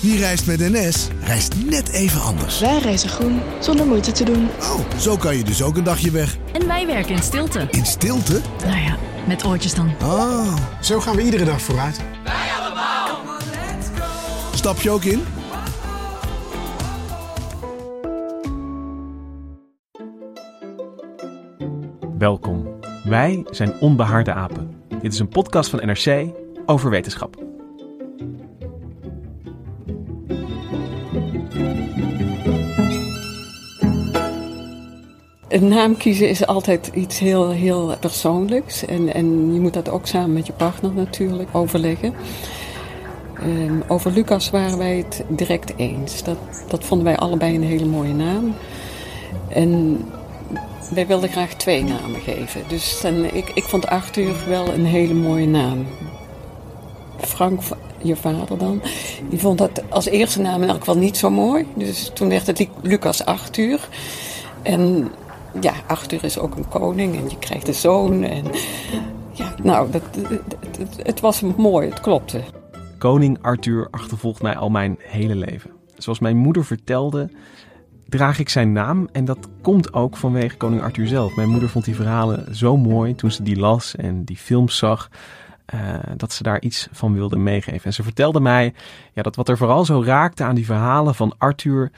Wie reist met NS, reist net even anders. Wij reizen groen, zonder moeite te doen. Oh, zo kan je dus ook een dagje weg. En wij werken in stilte. In stilte? Nou ja, met oortjes dan. Ah, Zo gaan we iedere dag vooruit. stap je ook in? Welkom. Wij zijn Onbehaarde Apen. Dit is een podcast van NRC over wetenschap. Een naam kiezen is altijd iets heel, heel persoonlijks. En, en je moet dat ook samen met je partner natuurlijk overleggen. Ehm, over Lucas waren wij het direct eens. Dat, dat vonden wij allebei een hele mooie naam. En wij wilden graag twee namen geven. Dus en ik, ik vond Arthur wel een hele mooie naam. Frank, je vader dan, die vond dat als eerste naam in elk geval niet zo mooi. Dus toen werd het Lucas Arthur. En ja, Arthur is ook een koning en je krijgt een zoon. En ja, nou, dat, het, was mooi, het klopte. Koning Arthur achtervolgt mij al mijn hele leven. Zoals mijn moeder vertelde, draag ik zijn naam. En dat komt ook vanwege koning Arthur zelf. Mijn moeder vond die verhalen zo mooi toen ze die las en die films zag. eh, dat ze daar iets van wilde meegeven. En ze vertelde mij ja, dat wat er vooral zo raakte aan die verhalen van Arthur.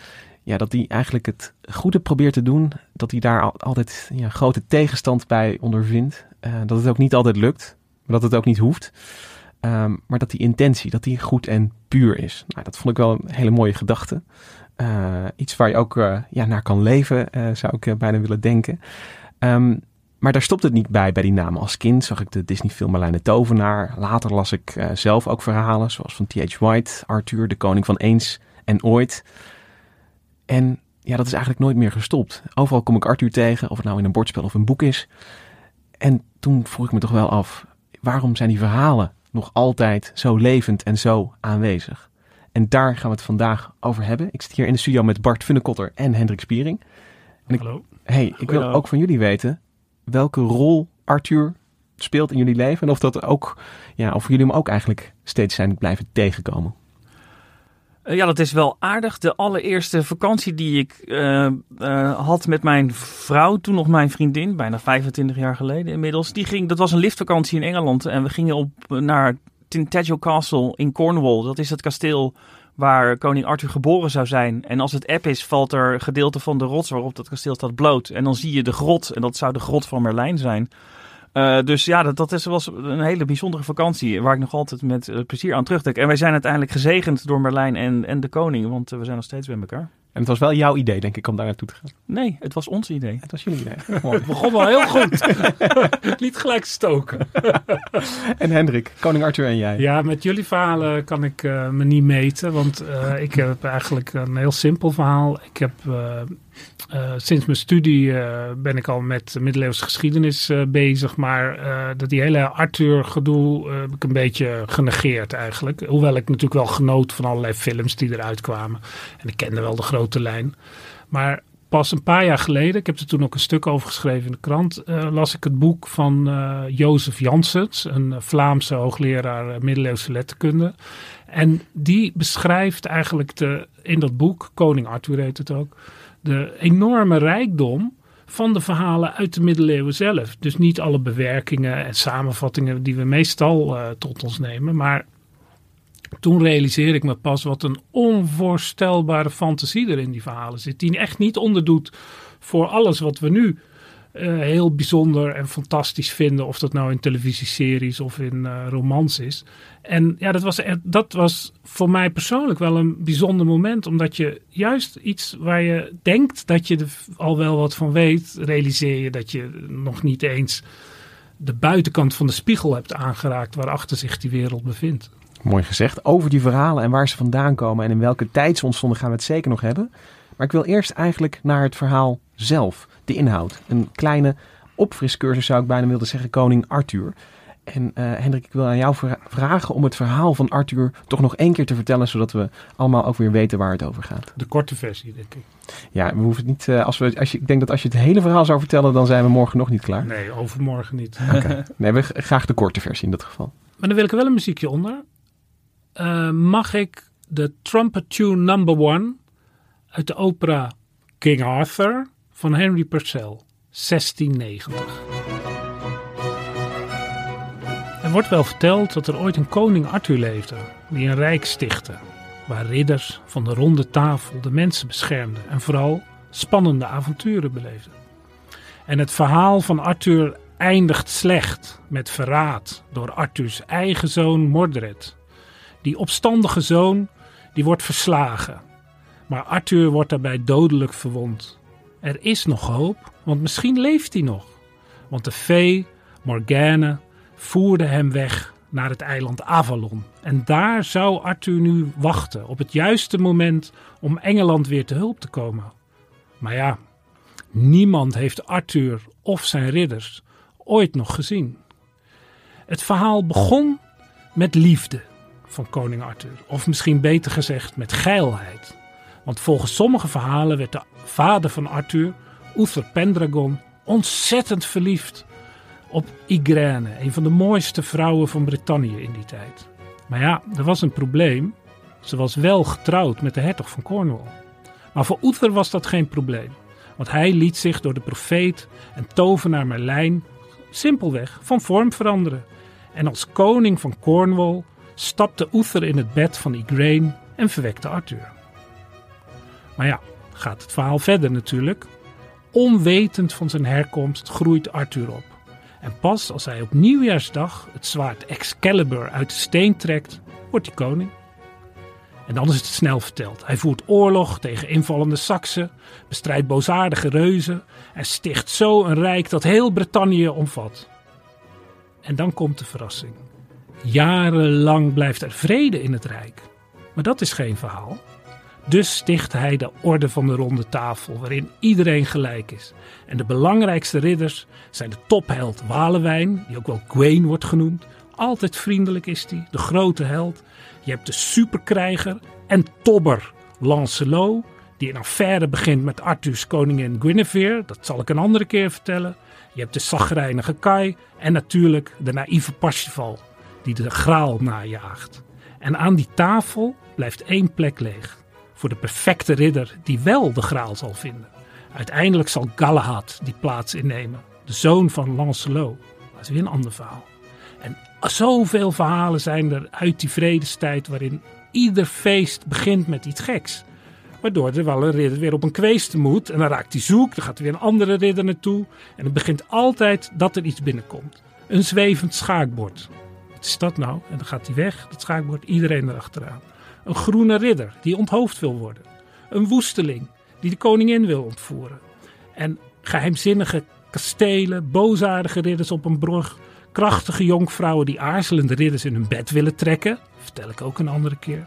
Ja, dat hij eigenlijk het goede probeert te doen. Dat hij daar al- altijd ja, grote tegenstand bij ondervindt. Eh, dat het ook niet altijd lukt. Maar dat het ook niet hoeft. Ehm, maar dat die intentie, dat die goed en puur is. Nou, dat vond ik wel een hele mooie gedachte. Eh, iets waar je ook eh, ja, naar kan leven, zou ik bijna willen denken. Ehm, maar daar stopt het niet bij, bij die namen. Als kind zag ik de Disney-film Marlijn de Tovenaar. Later las ik zelf ook verhalen, zoals van T.H. White, Arthur, de koning van eens en ooit. En ja, dat is eigenlijk nooit meer gestopt. Overal kom ik Arthur tegen, of het nou in een bordspel of een boek is. En toen vroeg ik me toch wel af, waarom zijn die verhalen nog altijd zo levend en zo aanwezig? En daar gaan we het vandaag over hebben. Ik zit hier in de studio met Bart Funnekotter en Hendrik Spiering. En ik, Hallo. hey, ik wil ook van jullie weten welke rol Arthur speelt in jullie leven. En of, dat ook, ja, of jullie hem ook eigenlijk steeds zijn blijven tegenkomen. Eh, ja, dat is wel aardig. De allereerste vakantie die ik eh, eh, had met mijn vrouw, toen nog mijn vriendin, bijna 25 jaar geleden inmiddels. Die ging, dat was een liftvakantie in Engeland en we gingen op naar Tintagel Castle in Cornwall. Dat is het kasteel waar koning Arthur geboren zou zijn. En als het eb is, valt er gedeelte van de rots waarop dat kasteel staat bloot. En dan zie je de grot en dat zou de grot van Merlijn zijn. Eh, dus ja, dat, dat is, was een hele bijzondere vakantie waar ik nog altijd met eh, plezier aan terugdenk. En wij zijn uiteindelijk gezegend door Merlijn en, en de koning, want eh, we zijn nog steeds bij elkaar. En het was wel jouw idee, denk ik, om daar naartoe te gaan. Nee, het was ons idee. Het was jullie idee. Mooi. Het begon wel heel goed. Niet gelijk stoken. En Hendrik, koning Arthur en jij. Ja, met jullie verhalen kan ik me niet meten, want eh, ik heb eigenlijk een heel simpel verhaal. Ik heb eh, sinds mijn studie eh, ben ik al met middeleeuwse geschiedenis eh, bezig, maar dat die hele Arthur-gedoe heb ik een beetje genegeerd eigenlijk. Hoewel ik natuurlijk wel genoot van allerlei films die eruit kwamen en ik kende wel de grote lijn. Maar pas een paar jaar geleden, ik heb er toen ook een stuk over geschreven in de krant, las ik het boek van Jozef Janssens, een Vlaamse hoogleraar middeleeuwse letterkunde. En die beschrijft eigenlijk de, in dat boek, Koning Arthur heet het ook, de enorme rijkdom van de verhalen uit de middeleeuwen zelf. Dus niet alle bewerkingen en samenvattingen die we meestal eh, tot ons nemen, maar toen realiseerde ik me pas wat een onvoorstelbare fantasie er in die verhalen zit. Die echt niet onderdoet voor alles wat we nu eh, heel bijzonder en fantastisch vinden. Of dat nou in televisieseries of in eh, romans is. En ja, dat was, dat was voor mij persoonlijk wel een bijzonder moment. Omdat je juist iets waar je denkt dat je er al wel wat van weet, realiseer je dat je nog niet eens de buitenkant van de spiegel hebt aangeraakt waarachter zich die wereld bevindt. Mooi gezegd. Over die verhalen en waar ze vandaan komen en in welke tijd ze ontstonden gaan we het zeker nog hebben. Maar ik wil eerst eigenlijk naar het verhaal zelf, de inhoud. Een kleine opfriscursus zou ik bijna willen zeggen, koning Arthur. En eh, Hendrik, ik wil aan jou vra- vragen om het verhaal van Arthur toch nog één keer te vertellen, zodat we allemaal ook weer weten waar het over gaat. De korte versie, denk ik. Ja, we hoeven het niet, eh, als we, als je, ik denk dat als je het hele verhaal zou vertellen, dan zijn we morgen nog niet klaar. Nee, overmorgen niet. Oké. Nee, we graag de korte versie in dat geval. Maar dan wil ik er wel een muziekje onder. Eh, mag ik de Trumpet Tune Number One uit de opera King Arthur van Henry Purcell, 1690. Er wordt wel verteld dat er ooit een koning Arthur leefde, die een rijk stichtte, waar ridders van de ronde tafel de mensen beschermden en vooral spannende avonturen beleefden. En het verhaal van Arthur eindigt slecht met verraad door Arthurs eigen zoon Mordred. Die opstandige zoon die wordt verslagen, maar Arthur wordt daarbij dodelijk verwond. Er is nog hoop, want misschien leeft hij nog. Want de fee, Morgane, voerde hem weg naar het eiland Avalon. En daar zou Arthur nu wachten op het juiste moment om Engeland weer te hulp te komen. Maar ja, niemand heeft Arthur of zijn ridders ooit nog gezien. Het verhaal begon met liefde van koning Arthur, of misschien beter gezegd met geilheid. Want volgens sommige verhalen werd de vader van Arthur, Uther Pendragon, ontzettend verliefd op Igraine, een van de mooiste vrouwen van Brittannië in die tijd. Maar ja, er was een probleem. Ze was wel getrouwd met de hertog van Cornwall. Maar voor Uther was dat geen probleem. Want hij liet zich door de profeet en tovenaar Merlijn simpelweg van vorm veranderen. En als koning van Cornwall stapte Uther in het bed van Igraine en verwekte Arthur. Maar ja, gaat het verhaal verder natuurlijk. Onwetend van zijn herkomst groeit Arthur op. En pas als hij op nieuwjaarsdag het zwaard Excalibur uit de steen trekt, wordt hij koning. En dan is het snel verteld. Hij voert oorlog tegen invallende Saksen, bestrijdt boosaardige reuzen en sticht zo een rijk dat heel Brittannië omvat. En dan komt de verrassing. Jarenlang blijft er vrede in het rijk. Maar dat is geen verhaal. Dus sticht hij de Orde van de Ronde Tafel, waarin iedereen gelijk is. En de belangrijkste ridders zijn de topheld Walewijn, die ook wel Gwaine wordt genoemd. Altijd vriendelijk is hij, de grote held. Je hebt de superkrijger en tobber Lancelot, die een affaire begint met Arthurs koningin Guinevere. Dat zal ik een andere keer vertellen. Je hebt de zagrijnige Kai en natuurlijk de naïeve Parsifal, die de graal najaagt. En aan die tafel blijft één plek leeg voor de perfecte ridder die wel de graal zal vinden. Uiteindelijk zal Galahad die plaats innemen, de zoon van Lancelot. Dat is weer een ander verhaal. En zoveel verhalen zijn er uit die vredestijd waarin ieder feest begint met iets geks. Waardoor er wel een ridder weer op een kweeste moet en dan raakt hij zoek, dan gaat er weer een andere ridder naartoe. En het begint altijd dat er iets binnenkomt. Een zwevend schaakbord. Wat is dat nou? En dan gaat hij weg, dat schaakbord, iedereen erachteraan. Een groene ridder die onthoofd wil worden. Een woesteling die de koningin wil ontvoeren. En geheimzinnige kastelen, boosaardige ridders op een brug. Krachtige jonkvrouwen die aarzelende ridders in hun bed willen trekken. Vertel ik ook een andere keer.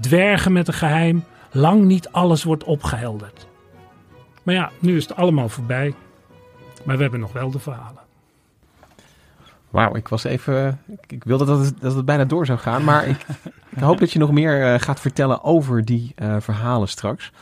Dwergen met een geheim. Lang niet alles wordt opgehelderd. Maar ja, nu is het allemaal voorbij. Maar we hebben nog wel de verhalen. Wauw, ik was even. Ik, wilde dat het, dat het bijna door zou gaan. Maar ik, ik hoop dat je nog meer uh, gaat vertellen over die uh, verhalen straks.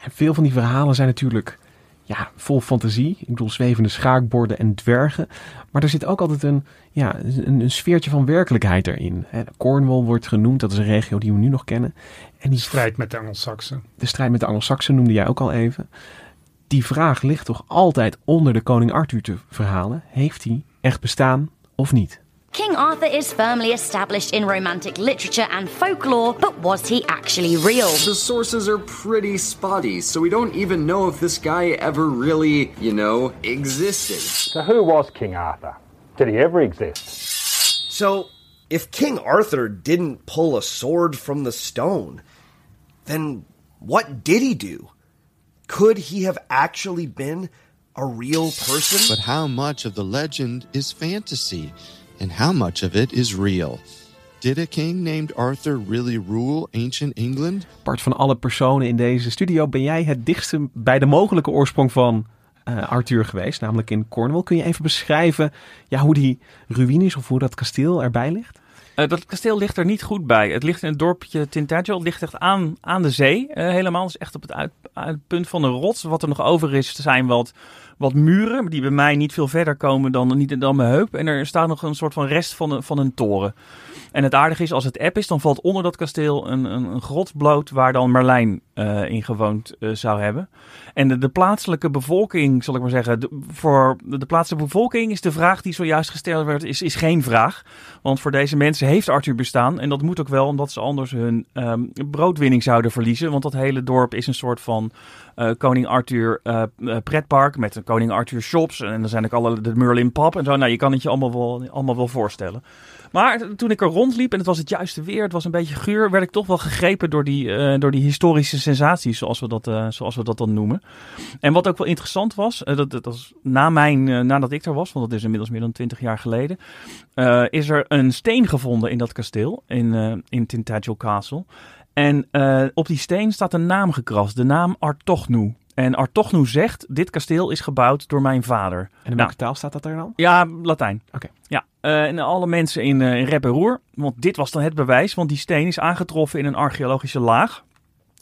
En veel van die verhalen zijn natuurlijk ja, vol fantasie. Ik bedoel, zwevende schaakborden en dwergen. Maar er zit ook altijd een, ja, een, een sfeertje van werkelijkheid erin. Cornwall wordt genoemd, dat is een regio die we nu nog kennen. En die strijd met de Angelsaksen. De strijd met de Angelsaksen noemde jij ook al even. Die vraag ligt toch altijd onder de koning Arthur te verhalen. Heeft hij echt bestaan of niet? King Arthur is firmly established in romantic literature and folklore, but was he actually real? The sources are pretty spotty, so we don't even know if this guy ever really, you know, existed. So, who was King Arthur? Did he ever exist? So, if King Arthur didn't pull a sword from the stone, then what did he do? Could he have actually been a real person? But how much of the legend is fantasy? and how much of it is real. Did a king named Arthur really rule ancient England? Bart van alle personen in deze studio ben jij het dichtste bij de mogelijke oorsprong van uh, Arthur geweest, namelijk in Cornwall. Kun je even beschrijven ja, hoe die ruïnes of hoe dat kasteel erbij ligt? Uh, dat kasteel ligt er niet goed bij. Het ligt in het dorpje Tintagel. Het ligt echt aan, aan de zee uh, helemaal. Het is echt op het uit punt van de rots. Wat er nog over is, zijn wat wat muren, die bij mij niet veel verder komen dan, niet, dan mijn heup. En er staat nog een soort van rest van een, van een toren. En het aardige is, als het app is, dan valt onder dat kasteel een, een, een grot bloot waar dan Merlijn uh, in gewoond uh, zou hebben. En de, de, plaatselijke bevolking, zal ik maar zeggen, voor de plaatselijke bevolking is de vraag die zojuist gesteld werd, is, is geen vraag. Want voor deze mensen heeft Arthur bestaan. En dat moet ook wel, omdat ze anders hun um, broodwinning zouden verliezen. Want dat hele dorp is een soort van uh, Koning Arthur pretpark met Koning Arthur shops. En dan zijn ook alle de Merlin pub en zo. Nou, je kan het je allemaal wel, allemaal wel voorstellen. Maar toen ik er rondliep en het was het juiste weer, het was een beetje guur, werd ik toch wel gegrepen door die, uh, door die historische sensaties, zoals we, dat, uh, zoals we dat dan noemen. En wat ook wel interessant was, uh, dat, dat was na mijn, nadat ik er was, want dat is inmiddels meer dan twintig jaar geleden, is er een steen gevonden in dat kasteel, in, in Tintagel Castle. En op die steen staat een naam gekrast, de naam Artochnu. En Artochnu zegt, dit kasteel is gebouwd door mijn vader. En in welke nou, taal staat dat er dan? Ja, Latijn. Oké. Ja, uh, en alle mensen in, uh, in rep en roer. Want dit was dan het bewijs, want die steen is aangetroffen in een archeologische laag.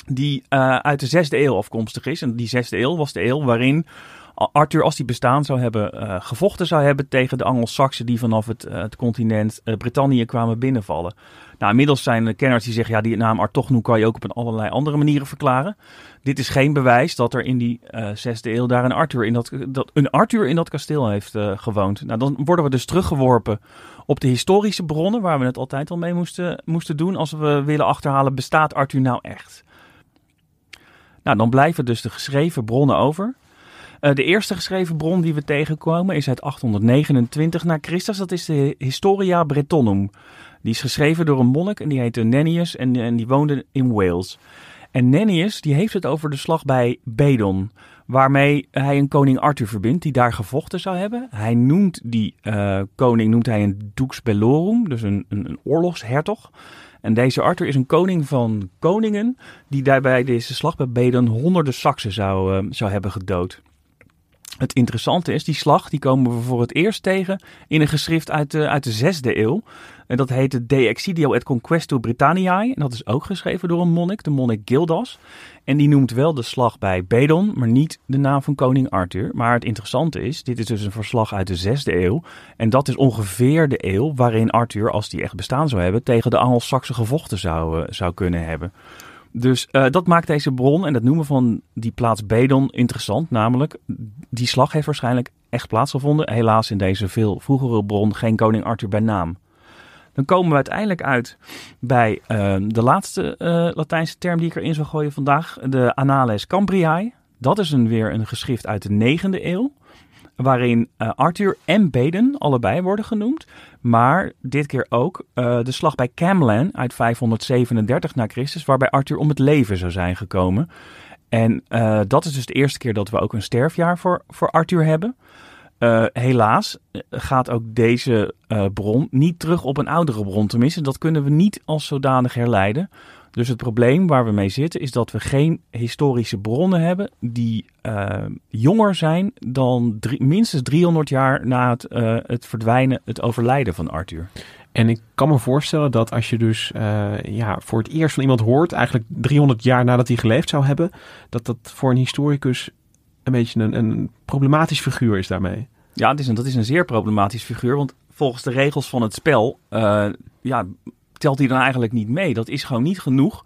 Die uh, uit de zesde eeuw afkomstig is. En die zesde eeuw was de eeuw waarin Arthur, als hij bestaan zou hebben, uh, gevochten zou hebben tegen de Angelsaksen die vanaf het, het continent Brittannië kwamen binnenvallen. Nou, inmiddels zijn de kenners die zeggen, ja, die naam Artochnu kan je ook op een allerlei andere manieren verklaren. Dit is geen bewijs dat er in die zesde eeuw daar een Arthur in dat, dat, een Arthur in dat kasteel heeft gewoond. Nou, dan worden we dus teruggeworpen op de historische bronnen, waar we het altijd al mee moesten, moesten doen als we willen achterhalen, bestaat Arthur nou echt? Nou, dan blijven dus de geschreven bronnen over. Uh, de eerste geschreven bron die we tegenkomen is uit 829 na Christus. Dat is de Historia Brettonum. Die is geschreven door een monnik en die heette Nennius en, die woonde in Wales. En Nennius die heeft het over de slag bij Bedon, waarmee hij een koning Arthur verbindt die daar gevochten zou hebben. Hij noemt die uh, koning noemt hij een dux bellorum, dus een, een, een oorlogshertog. En deze Arthur is een koning van koningen die daarbij deze slag bij Bedon honderden Saksen zou, uh, zou hebben gedood. Het interessante is, die slag die komen we voor het eerst tegen in een geschrift uit de, uit de zesde eeuw. En dat heet De Exidio et Conquesto Britanniae. En dat is ook geschreven door een monnik, de monnik Gildas. En die noemt wel de slag bij Bedon, maar niet de naam van koning Arthur. Maar het interessante is, dit is dus een verslag uit de zesde eeuw. En dat is ongeveer de eeuw waarin Arthur, als die echt bestaan zou hebben, tegen de Angelsaksen gevochten zou, zou kunnen hebben. Dus uh, dat maakt deze bron en het noemen van die plaats Bedon interessant. Namelijk, die slag heeft waarschijnlijk echt plaatsgevonden. Helaas in deze veel vroegere bron geen koning Arthur bij naam. Dan komen we uiteindelijk uit bij uh, de laatste uh, Latijnse term die ik erin zal gooien vandaag. De Annales Cambriae. Dat is een, weer een geschrift uit de 9e eeuw waarin uh, Arthur en Baden allebei worden genoemd. Maar dit keer ook uh, de slag bij Camlan uit 537 na Christus, waarbij Arthur om het leven zou zijn gekomen. En dat is dus de eerste keer dat we ook een sterfjaar voor, voor Arthur hebben. Helaas gaat ook deze bron niet terug op een oudere bron. Tenminste, dat kunnen we niet als zodanig herleiden. Dus het probleem waar we mee zitten is dat we geen historische bronnen hebben die jonger zijn dan minstens 300 jaar na het, het verdwijnen, het overlijden van Arthur. En ik kan me voorstellen dat als je dus ja, voor het eerst van iemand hoort, eigenlijk 300 jaar nadat hij geleefd zou hebben, dat dat voor een historicus een beetje een, een problematisch figuur is daarmee. Ja, het is een, dat is een zeer problematisch figuur, want volgens de regels van het spel ja, telt hij dan eigenlijk niet mee. Dat is gewoon niet genoeg.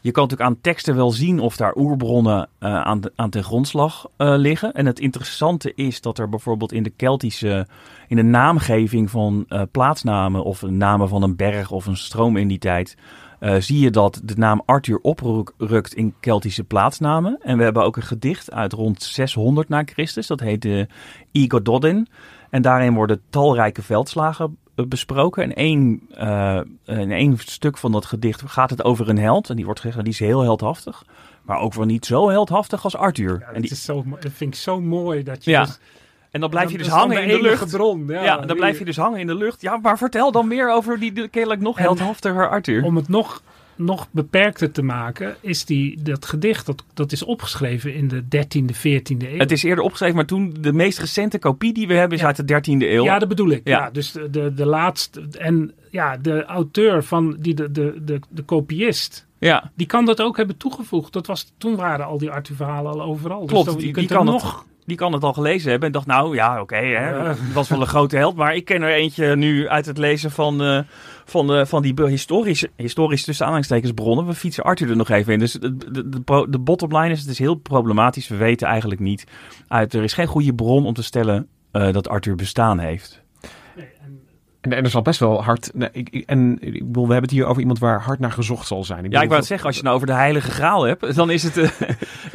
Je kan natuurlijk aan teksten wel zien of daar oerbronnen uh, aan, aan ten grondslag uh, liggen. En het interessante is dat er bijvoorbeeld in de Keltische, in de naamgeving van plaatsnamen of namen van een berg of een stroom in die tijd, zie je dat de naam Arthur oprukt in Keltische plaatsnamen. En we hebben ook een gedicht uit rond 600 na Christus, dat heet de Igododin. En daarin worden talrijke veldslagen besproken. En één, uh, in één stuk van dat gedicht gaat het over een held. En die wordt gezegd, die is heel heldhaftig. Maar ook wel niet zo heldhaftig als Arthur. Ja, en die... is zo, dat vind ik zo mooi dat je ja. dus, En dan blijf je dus hangen in de lucht. Bron, ja, ja, dan blijf je dus hangen in de lucht. Ja, maar vertel dan meer over die kennelijk nog heldhaftiger Arthur. Om het nog nog beperkter te maken, is die, dat gedicht, dat, dat is opgeschreven in de 13e, 14e eeuw. Het is eerder opgeschreven, maar toen de meest recente kopie die we hebben is Ja. uit de 13e eeuw. Ja, dat bedoel ik. Ja. Ja. dus de, de, de laatste. En ja, de auteur van die, de, de, de, de kopiist. Ja. Die kan dat ook hebben toegevoegd. Dat was, toen waren al die Arthur-verhalen al overal. Klopt, dus dan, die- je kunt die kan nog die kan het al gelezen hebben en dacht, nou ja, oké, hè, het was wel een grote held. Maar ik ken er eentje nu uit het lezen van, eh, van, eh, van die historische, historische tussen aanhalingstekens bronnen. We fietsen Arthur er nog even in. Dus de, de, de, pro- de bottom line is, het is heel problematisch. We weten eigenlijk niet, uit, er is geen goede bron om te stellen eh, dat Arthur bestaan heeft. En, en er zal best wel hard... ik, ik- en ik bedoel, we hebben het hier over iemand waar hard naar gezocht zal zijn. Ja, ik wou het zeggen, als je het nou over de heilige graal hebt, dan is het, eh,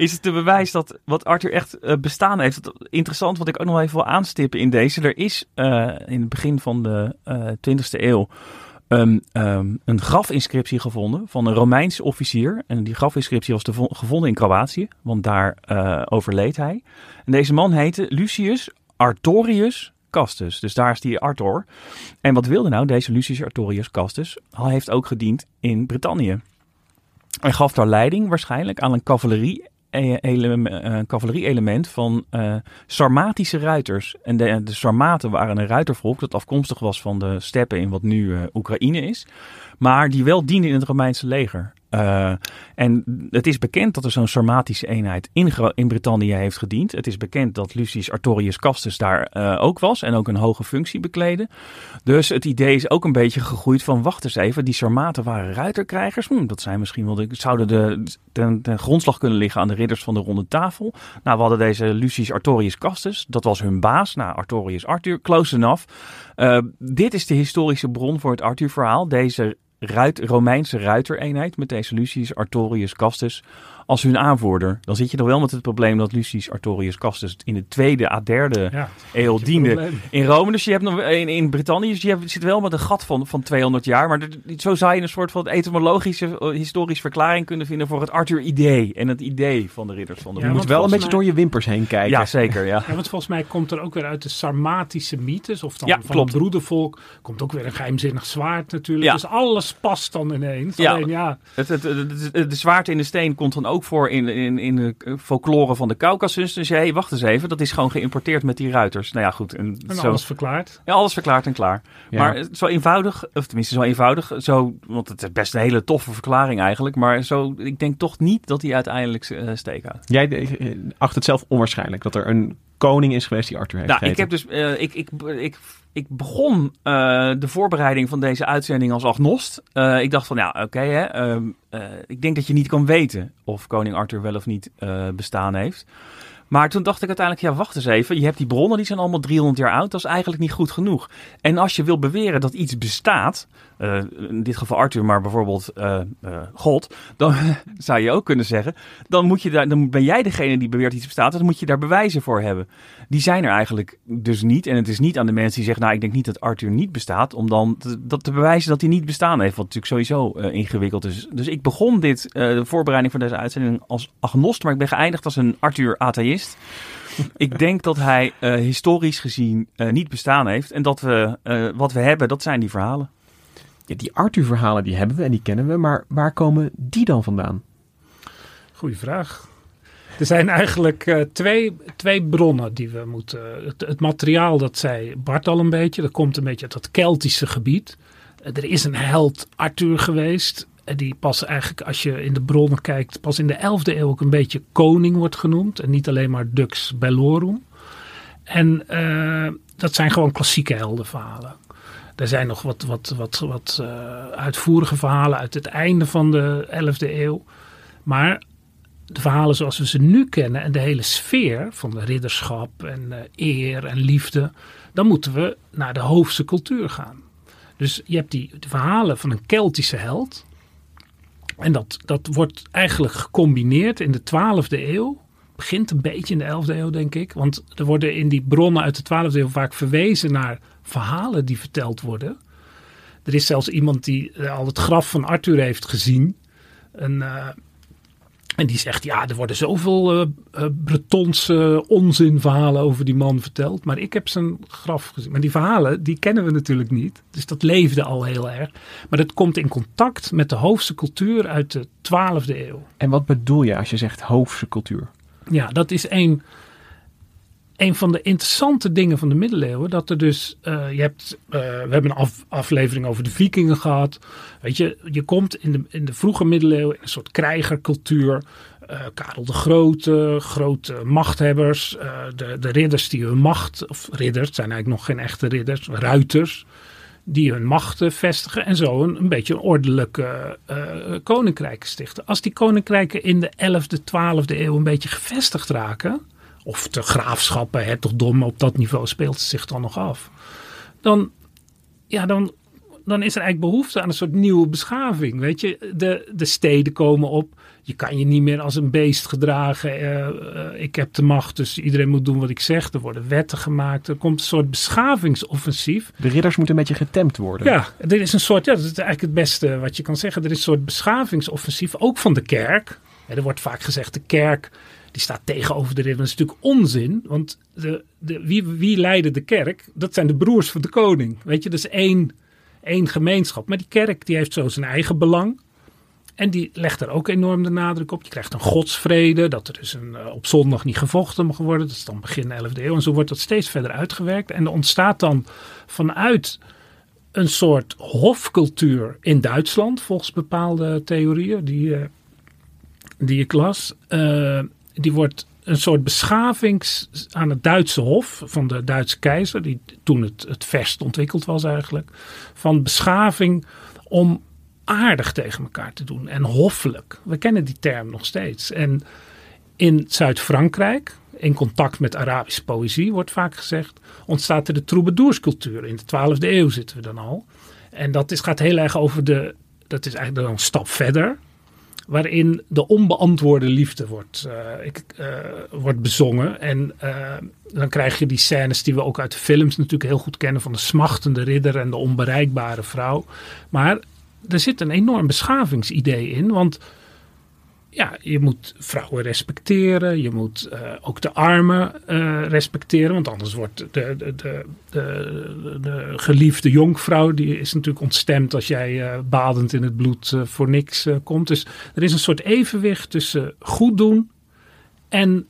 is het de bewijs dat wat Arthur echt eh, bestaan heeft. Dat- Interessant, wat ik ook nog even wil aanstippen in deze. Er is eh, in het begin van de eh 20e eeuw ehm, ehm, een grafinscriptie gevonden van een Romeins officier. En die grafinscriptie was te- gevonden in Kroatië, want daar overleed hij. En deze man heette Lucius Artorius Castus. Dus daar is die Arthur. En wat wilde nou deze Lucius Artorius Castus? Hij heeft ook gediend in Brittannië. Hij gaf daar leiding waarschijnlijk aan een cavalerie. eh, eh, Een cavalerie-element van eh, Sarmatische ruiters. En de, de Sarmaten waren een ruitervolk dat afkomstig was van de steppen in wat nu Oekraïne is. Maar die wel diende in het Romeinse leger. Eh, en het is bekend dat er zo'n Sarmatische eenheid in, in Brittannië heeft gediend. Het is bekend dat Lucius Artorius Castus daar eh, ook was en ook een hoge functie bekleedde. Dus het idee is ook een beetje gegroeid van wacht eens even, die Sarmaten waren ruiterkrijgers. Hm, dat zijn misschien wel de, zouden de, ten, grondslag kunnen liggen aan de ridders van de ronde tafel. Nou, we hadden deze Lucius Artorius Castus, dat was hun baas. Nou, Artorius Arthur, close enough. Eh, dit is de historische bron voor het Arthur-verhaal. Deze ruit, Romeinse ruitereenheid met deze Lucius Artorius Castus als hun aanvoerder. Dan zit je nog wel met het probleem dat Lucius Artorius Castus in de tweede à derde Ja, eeuw diende in Rome. Dus je hebt nog in, in Brittannië, dus je hebt, zit wel met een gat van, van 200 jaar. Maar er- zo zou je een soort van etymologische, eh, historische verklaring kunnen vinden voor het Arthur-idee en het idee van de ridders van de Ja, je moet wel een beetje mij- door je wimpers heen kijken. Ja, zeker, ja. Ja, want volgens mij komt er ook weer uit de Sarmatische mythes, of dan Ja, van klopt. het broedervolk, komt ook weer een geheimzinnig zwaard natuurlijk. Ja. Dus alles past dan ineens. Ja. Alleen ja, Het, het, het- het- de zwaard in de steen komt dan ook voor in, in, in de folklore van de Caucasus. Dus hey, wacht eens even, dat is gewoon geïmporteerd met die ruiters. Nou ja, goed. En, en zo, alles verklaard. ja, alles verklaard en klaar. Ja. Maar het- zo eenvoudig, of tenminste zo eenvoudig, zo, want het is best een hele toffe verklaring eigenlijk. Maar zo, ik denk toch niet dat hij uiteindelijk eh, steek houdt. Jij eh, acht het zelf onwaarschijnlijk dat er een koning is geweest die Arthur heeft Nou, ik heb dus, eh, ik, ik, ik, ik begon eh, de voorbereiding van deze uitzending als agnost. Eh, ik dacht van, ja, oké, ehm, eh, ik denk dat je niet kan weten of koning Arthur wel of niet bestaan heeft. Maar toen dacht ik uiteindelijk, ja, wacht eens even. Je hebt die bronnen, die zijn allemaal 300 jaar oud. Dat is eigenlijk niet goed genoeg. En als je wil beweren dat iets bestaat, eh, in dit geval Arthur, maar bijvoorbeeld eh, eh, God, dan zou je ook kunnen zeggen, dan, moet je daar, dan ben jij degene die beweert iets bestaat, dan moet je daar bewijzen voor hebben. Die zijn er eigenlijk dus niet. En het is niet aan de mensen die zeggen, nou, ik denk niet dat Arthur niet bestaat, om dan te, dat te bewijzen dat hij niet bestaan heeft, wat natuurlijk sowieso ingewikkeld is. Dus ik begon dit, de voorbereiding van deze uitzending als agnost, maar ik ben geëindigd als een Arthur-atheïst. Ik denk dat hij historisch gezien niet bestaan heeft. En dat we wat we hebben, dat zijn die verhalen. Die Arthur-verhalen die hebben we en die kennen we, maar waar komen die dan vandaan? Goeie vraag. Er zijn eigenlijk eh, twee, twee bronnen die we moeten. Het, materiaal, dat zei Bart al een beetje, dat komt een beetje uit dat Keltische gebied. Eh, er is een held Arthur geweest. En die pas eigenlijk, als je in de bronnen kijkt, pas in de 11e eeuw ook een beetje koning wordt genoemd. En niet alleen maar Dux Bellorum. En eh, dat zijn gewoon klassieke heldenverhalen. Er zijn nog wat, wat, wat, wat eh, uitvoerige verhalen uit het einde van de 11e eeuw. Maar de verhalen zoals we ze nu kennen en de hele sfeer van de ridderschap en eh, eer en liefde, dan moeten we naar de hoofdse cultuur gaan. Dus je hebt die de verhalen van een Keltische held. En dat, dat wordt eigenlijk gecombineerd in de 12e eeuw. Begint een beetje in de 11e eeuw, denk ik. Want er worden in die bronnen uit de 12e eeuw vaak verwezen naar verhalen die verteld worden. Er is zelfs iemand die eh, al het graf van Arthur heeft gezien. Een, eh, en die zegt, ja, er worden zoveel eh, Bretonse onzinverhalen over die man verteld. Maar ik heb zijn graf gezien. Maar die verhalen, die kennen we natuurlijk niet. Dus dat leefde al heel erg. Maar dat komt in contact met de hoofdse cultuur uit de 12e eeuw. En wat bedoel je als je zegt hoofdse cultuur? Ja, dat is een, een van de interessante dingen van de middeleeuwen. Dat er dus, eh, je hebt, eh, we hebben een af- aflevering over de vikingen gehad. Weet je, je komt in de, in de vroege middeleeuwen in een soort krijgercultuur. eh, Karel de Grote, grote machthebbers, de, de ridders die hun macht, of ridders, zijn eigenlijk nog geen echte ridders, ruiters, die hun macht eh, vestigen en zo een, een beetje een ordelijke eh, koninkrijk stichten. Als die koninkrijken in de 11e, 12e eeuw een beetje gevestigd raken, of de graafschappen, hertogdom op dat niveau speelt zich dan nog af, dan, ja, dan, dan is er eigenlijk behoefte aan een soort nieuwe beschaving. Weet je, de, de steden komen op. Je kan je niet meer als een beest gedragen. Eh, eh, ik heb de macht, dus iedereen moet doen wat ik zeg. Er worden wetten gemaakt. Er komt een soort beschavingsoffensief. De ridders moeten een beetje getemd worden. Ja, er is een soort, ja, dat is eigenlijk het beste wat je kan zeggen. Er is een soort beschavingsoffensief, ook van de kerk. Ja, er wordt vaak gezegd, de kerk die staat tegenover de ridder. Dat is natuurlijk onzin, want de, de, wie, wie leidde de kerk? Dat zijn de broers van de koning. Weet je, dat is één, één gemeenschap. Maar die kerk die heeft zo zijn eigen belang. En die legt er ook enorm de nadruk op. Je krijgt een godsvrede, dat er dus een, uh, op zondag niet gevochten mag worden. Dat is dan begin 11e eeuw. En zo wordt dat steeds verder uitgewerkt. En er ontstaat dan vanuit een soort hofcultuur in Duitsland, volgens bepaalde theorieën die, uh, die ik las. Uh, die wordt een soort beschavings aan het Duitse hof van de Duitse keizer, die toen het, het verst ontwikkeld was eigenlijk, van beschaving om aardig tegen elkaar te doen en hoffelijk. We kennen die term nog steeds. En in Zuid-Frankrijk, in contact met Arabische poëzie, wordt vaak gezegd, ontstaat er de troubadourscultuur. In de 12e eeuw zitten we dan al. En dat is, gaat heel erg over de, dat is eigenlijk dan een stap verder waarin de onbeantwoorde liefde wordt, uh, ik, uh, wordt bezongen. En uh, dan krijg je die scènes die we ook uit de films natuurlijk heel goed kennen van de smachtende ridder en de onbereikbare vrouw. Maar er zit een enorm beschavingsidee in, want ja, je moet vrouwen respecteren, je moet ook de armen respecteren, want anders wordt de, de, de, de, de geliefde jonkvrouw, die is natuurlijk ontstemd als jij badend in het bloed voor niks komt. Dus er is een soort evenwicht tussen goed doen en,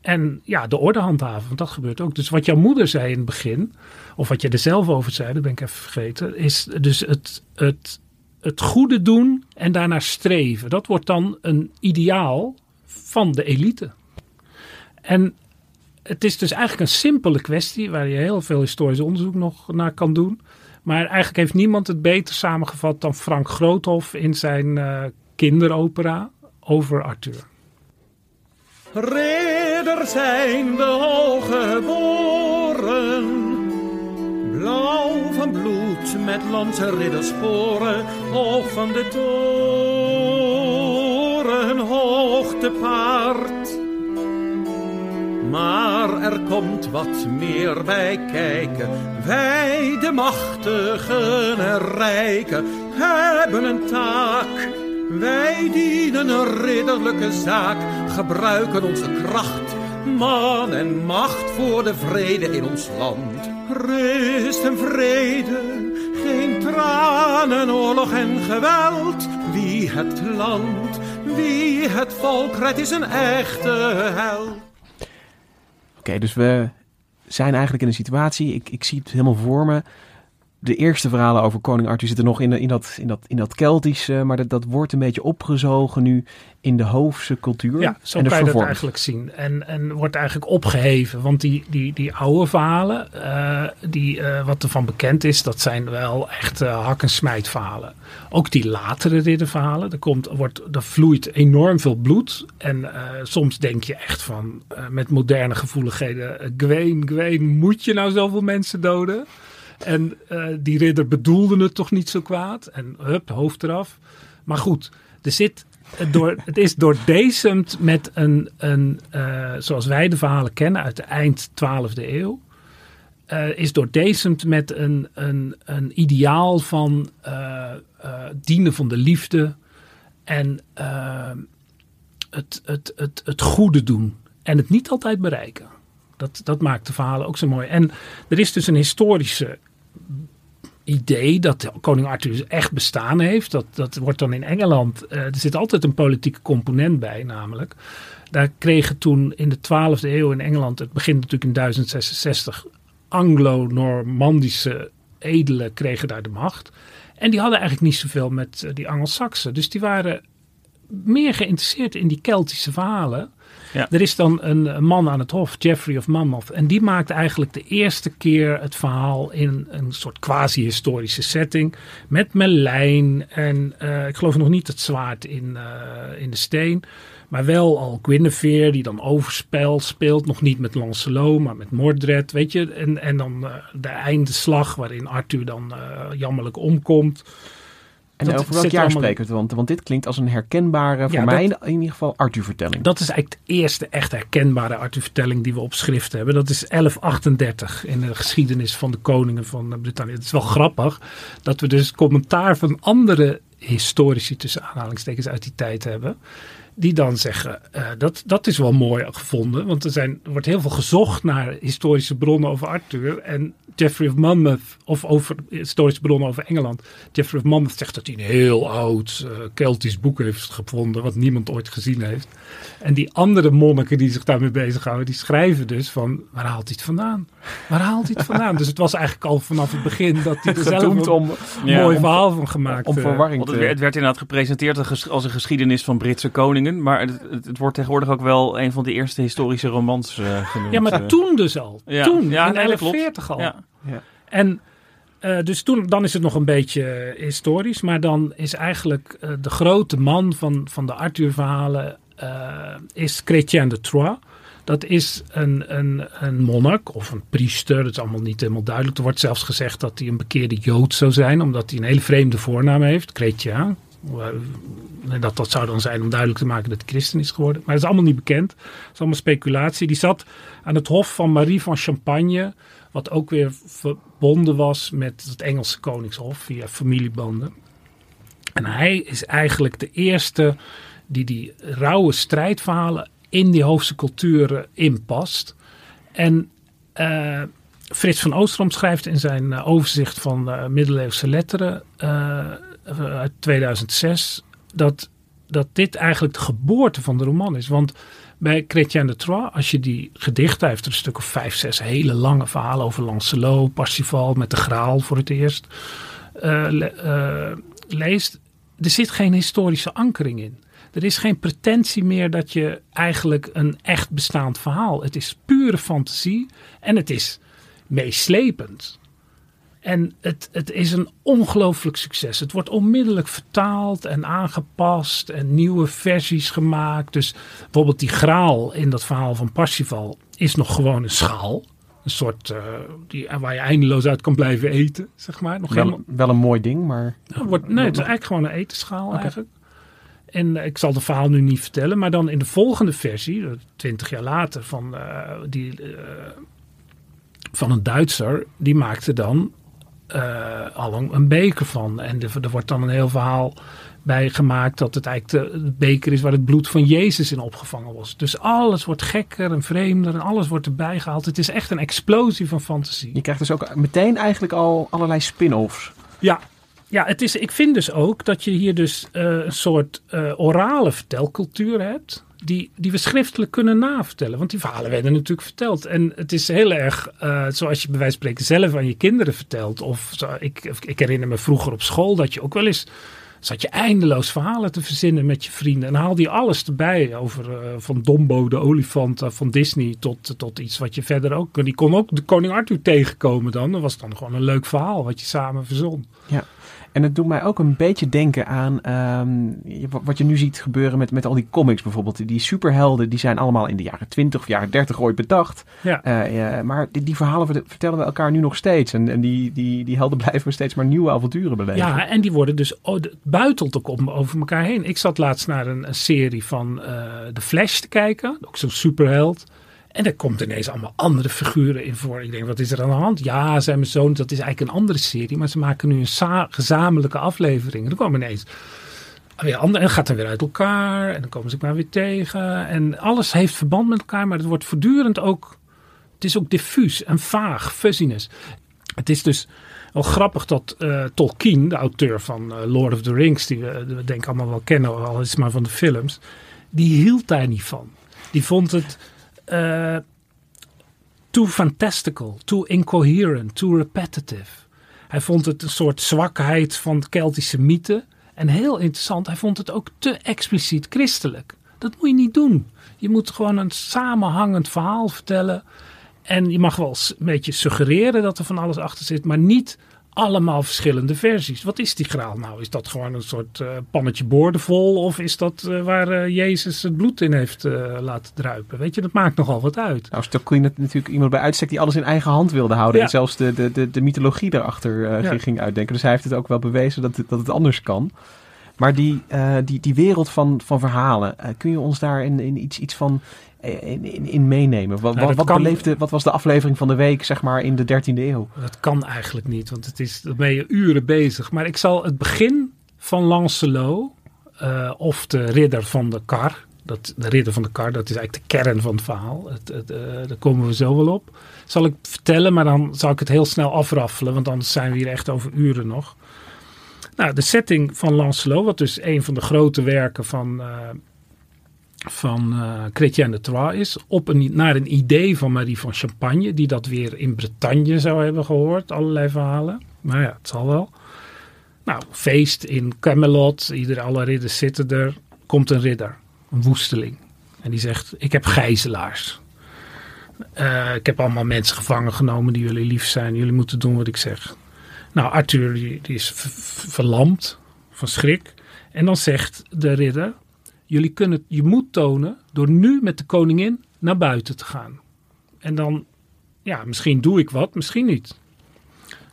en ja, de orde handhaven, want dat gebeurt ook. Dus wat jouw moeder zei in het begin, of wat jij er zelf over zei, dat ben ik even vergeten, is dus het, het, het goede doen en daarna streven. Dat wordt dan een ideaal van de elite. En het is dus eigenlijk een simpele kwestie waar je heel veel historisch onderzoek nog naar kan doen. Maar eigenlijk heeft niemand het beter samengevat dan Frank Groothoff in zijn uh, kinderopera over Arthur. Ridder zijn we al geboren, blauw van bloed met lanse riddersporen, hoog van de toren, hoog te paard. Maar er komt wat meer bij kijken. Wij, de machtigen en rijken, hebben een taak. Wij dienen een ridderlijke zaak, gebruiken onze kracht, man en macht voor de vrede in ons land. Rust en vrede, geen tranen, oorlog en geweld. Wie het land, wie het volk redt, is een echte held. Oké, dus we zijn eigenlijk in een situatie, ik, ik zie het helemaal voor me. De eerste verhalen over koning Arthur zitten nog in, in, dat, in, dat, in dat Keltische, maar dat, dat wordt een beetje opgezogen nu in de hoofdse cultuur. Ja, zo en kan je dat eigenlijk zien. En, en wordt eigenlijk opgeheven, want die, die, die oude verhalen, uh, die, uh, wat ervan bekend is, dat zijn wel echt uh, hak- en smijt verhalen. Ook die latere ridderverhalen, er, komt, wordt, er vloeit enorm veel bloed. En soms denk je echt van, met moderne gevoeligheden, Gwen, Gwen, moet je nou zoveel mensen doden? En uh, die ridder bedoelde het toch niet zo kwaad. En hup, hoofd eraf. Maar goed, er zit, door, het is doordezemd met een, een uh, zoals wij de verhalen kennen uit de eind 12e eeuw. Uh, is doordezemd met een, een, een ideaal van dienen van de liefde. En het, het, het, het goede doen. En het niet altijd bereiken. Dat, dat maakt de verhalen ook zo mooi. En er is dus een historische idee dat koning Arthur echt bestaan heeft. Dat, dat wordt dan in Engeland, uh, er zit altijd een politieke component bij namelijk. Daar kregen toen in de 12e eeuw in Engeland, het begint natuurlijk in 1066, Anglo-Normandische edelen kregen daar de macht. En die hadden eigenlijk niet zoveel met uh, die Angelsaksen. Dus die waren meer geïnteresseerd in die Keltische verhalen. Er is dan een, man aan het hof, Geoffrey of Monmouth. En die maakt eigenlijk de eerste keer het verhaal in een soort quasi-historische setting. Met Merlijn en eh, ik geloof nog niet het zwaard in, eh, in de steen. Maar wel al Guinevere die dan overspel speelt. Nog niet met Lancelot, maar met Mordred, weet je. En, en dan eh, de eindeslag waarin Arthur dan jammerlijk omkomt. En Dat over welk jaar allemaal- spreken we het? Want, want dit klinkt als een herkenbare, voor Ja, mij dat- in ieder geval, Arthur-vertelling. Dat is eigenlijk de eerste echt herkenbare Arthur-vertelling die we op schrift hebben. Dat is 1138 in de geschiedenis van de koningen van Brittannië. Het is wel grappig dat we dus commentaar van andere historici tussen aanhalingstekens uit die tijd hebben. Die dan zeggen, eh, dat, dat is wel mooi gevonden. Want er, zijn, er wordt heel veel gezocht naar historische bronnen over Arthur. En Geoffrey of Monmouth, of over historische bronnen over Engeland. Geoffrey of Monmouth zegt dat hij een heel oud eh, Keltisch boek heeft gevonden. Wat niemand ooit gezien heeft. En die andere monniken die zich daarmee bezighouden. Die schrijven dus van, waar haalt hij het vandaan? Waar haalt hij het vandaan? dus het was eigenlijk al vanaf het begin dat hij er zelf een om- mooi verhaal van gemaakt om eh, verwarring te... het werd, het werd inderdaad gepresenteerd als een geschiedenis van Britse koningen. Maar het, het, het wordt tegenwoordig ook wel een van de eerste historische romans eh, genoemd. Ja, maar eh. toen dus al. Ja. Toen, Ja, in nee, dat klopt. 1140 al. Ja. Ja. En eh, dus toen, dan is het nog een beetje historisch. Maar dan is eigenlijk eh, de grote man van, van de Arthur-verhalen... eh, is Chrétien de Troyes. Dat is een, een, een monnik of een priester. Dat is allemaal niet helemaal duidelijk. Er wordt zelfs gezegd dat hij een bekeerde Jood zou zijn. Omdat hij een hele vreemde voornaam heeft. Chrétien. Eh, Dat, dat zou dan zijn om duidelijk te maken dat hij christen is geworden. Maar dat is allemaal niet bekend. Dat is allemaal speculatie. Die zat aan het hof van Marie van Champagne. Wat ook weer verbonden was met het Engelse koningshof via familiebanden. En hij is eigenlijk de eerste die die rauwe strijdverhalen in die hoofdse culturen inpast. En eh, Frits van Oostrom schrijft in zijn eh, overzicht van middeleeuwse letteren uit 2006 dat, dat dit eigenlijk de geboorte van de roman is. Want bij Chrétien de Troyes, als je die gedichten, heeft er een stuk of vijf, zes hele lange verhalen over Lancelot, Parsifal met de Graal voor het eerst, eh, eh, leest, er zit geen historische ankering in. Er is geen pretentie meer dat je eigenlijk een echt bestaand verhaal. Het is pure fantasie en het is meeslepend. En het, het is een ongelooflijk succes. Het wordt onmiddellijk vertaald en aangepast en nieuwe versies gemaakt. Dus bijvoorbeeld die graal in dat verhaal van Parsifal is nog gewoon een schaal. Een soort eh, die, waar je eindeloos uit kan blijven eten, zeg maar. Nog Wel, helemaal, wel een mooi ding, maar... wordt, nee, het is eigenlijk gewoon een etenschaal eigenlijk. En eh, ik zal het verhaal nu niet vertellen, maar dan in de volgende versie, twintig jaar later, van, eh, die, eh, van een Duitser, die maakte dan eh, al een, een beker van. En er, er wordt dan een heel verhaal bij gemaakt dat het eigenlijk de, de beker is waar het bloed van Jezus in opgevangen was. Dus alles wordt gekker en vreemder en alles wordt erbij gehaald. Het is echt een explosie van fantasie. Je krijgt dus ook meteen eigenlijk al allerlei spin-offs. Ja, ja het is, ik vind dus ook dat je hier dus eh, een soort eh, orale vertelcultuur hebt. Die, die we schriftelijk kunnen navertellen. Want die verhalen werden natuurlijk verteld. En het is heel erg eh, zoals je bij wijze van spreken zelf aan je kinderen vertelt. Of ik, ik herinner me vroeger op school dat je ook wel eens zat je eindeloos verhalen te verzinnen met je vrienden. En haalde je alles erbij. Over eh, van Dombo, de olifant, eh, van Disney tot, tot iets wat je verder ook... Die kon ook de koning Arthur tegenkomen dan. Dat was dan gewoon een leuk verhaal wat je samen verzon. Ja. En het doet mij ook een beetje denken aan ehm, wat je nu ziet gebeuren met, met al die comics bijvoorbeeld. Die superhelden die zijn allemaal in de jaren 20 of jaren 30 ooit bedacht. Ja. Eh, ja, maar die, die verhalen vert- vertellen we elkaar nu nog steeds. En, en die, die, die helden blijven we steeds maar nieuwe avonturen beleven. Ja, en die worden dus oh, het buitelt ook om, over elkaar heen. Ik zat laatst naar een, een serie van eh The Flash te kijken, ook zo'n superheld. En er komt ineens allemaal andere figuren in voor. Ik denk, wat is er aan de hand? Ja, zei mijn zoon, dat is eigenlijk een andere serie. Maar ze maken nu een gezamenlijke aflevering. En er komen ineens weer andere, en gaat dan weer uit elkaar. En dan komen ze elkaar weer tegen. En alles heeft verband met elkaar, maar het wordt voortdurend ook... Het is ook diffuus en vaag, fuzziness. Het is dus wel grappig dat eh, Tolkien, de auteur van eh, Lord of the Rings, die we, we denk allemaal wel kennen, al is maar van de films, die hield daar niet van. Die vond het eh, too fantastical, too incoherent, too repetitive. Hij vond het een soort zwakheid van Keltische mythe. En heel interessant, hij vond het ook te expliciet christelijk. Dat moet je niet doen. Je moet gewoon een samenhangend verhaal vertellen. En je mag wel een beetje suggereren dat er van alles achter zit, maar niet allemaal verschillende versies. Wat is die graal nou? Is dat gewoon een soort uh, pannetje boordevol? Of is dat uh, waar uh, Jezus het bloed in heeft laten druipen? Weet je, dat maakt nogal wat uit. Nou, Stoklin natuurlijk iemand bij uitstek die alles in eigen hand wilde houden. Ja. En zelfs de, de, de, de mythologie erachter ja. ging uitdenken. Dus hij heeft het ook wel bewezen dat het, dat het anders kan. Maar die, die, die wereld van, van verhalen, kun je ons daar in, in iets, iets van in, in, in meenemen? Wat, Nou, wat, kan- beleefde, wat was de aflevering van de week, zeg maar, in de 13e eeuw? Dat kan eigenlijk niet, want het is, dan ben je uren bezig. Maar ik zal het begin van Lancelot, eh, of de ridder van de kar, dat, de ridder van de kar, dat is eigenlijk de kern van het verhaal. Het, het, eh, daar komen we zo wel op. Zal ik vertellen, maar dan zal ik het heel snel afraffelen, want anders zijn we hier echt over uren nog. Nou, de setting van Lancelot, wat dus een van de grote werken van, eh van eh Chrétien de Troyes is, op een, naar een idee van Marie van Champagne, die dat weer in Bretagne zou hebben gehoord, allerlei verhalen. Maar ja, het zal wel. Nou, feest in Camelot, ieder, alle ridders zitten er. Komt een ridder, een woesteling. En die zegt, ik heb gijzelaars. Eh, ik heb allemaal mensen gevangen genomen die jullie lief zijn. Jullie moeten doen wat ik zeg. Nou, Arthur die, is verlamd van schrik. En dan zegt de ridder, jullie kunnen je moed tonen door nu met de koningin naar buiten te gaan. En dan, ja, misschien doe ik wat, misschien niet.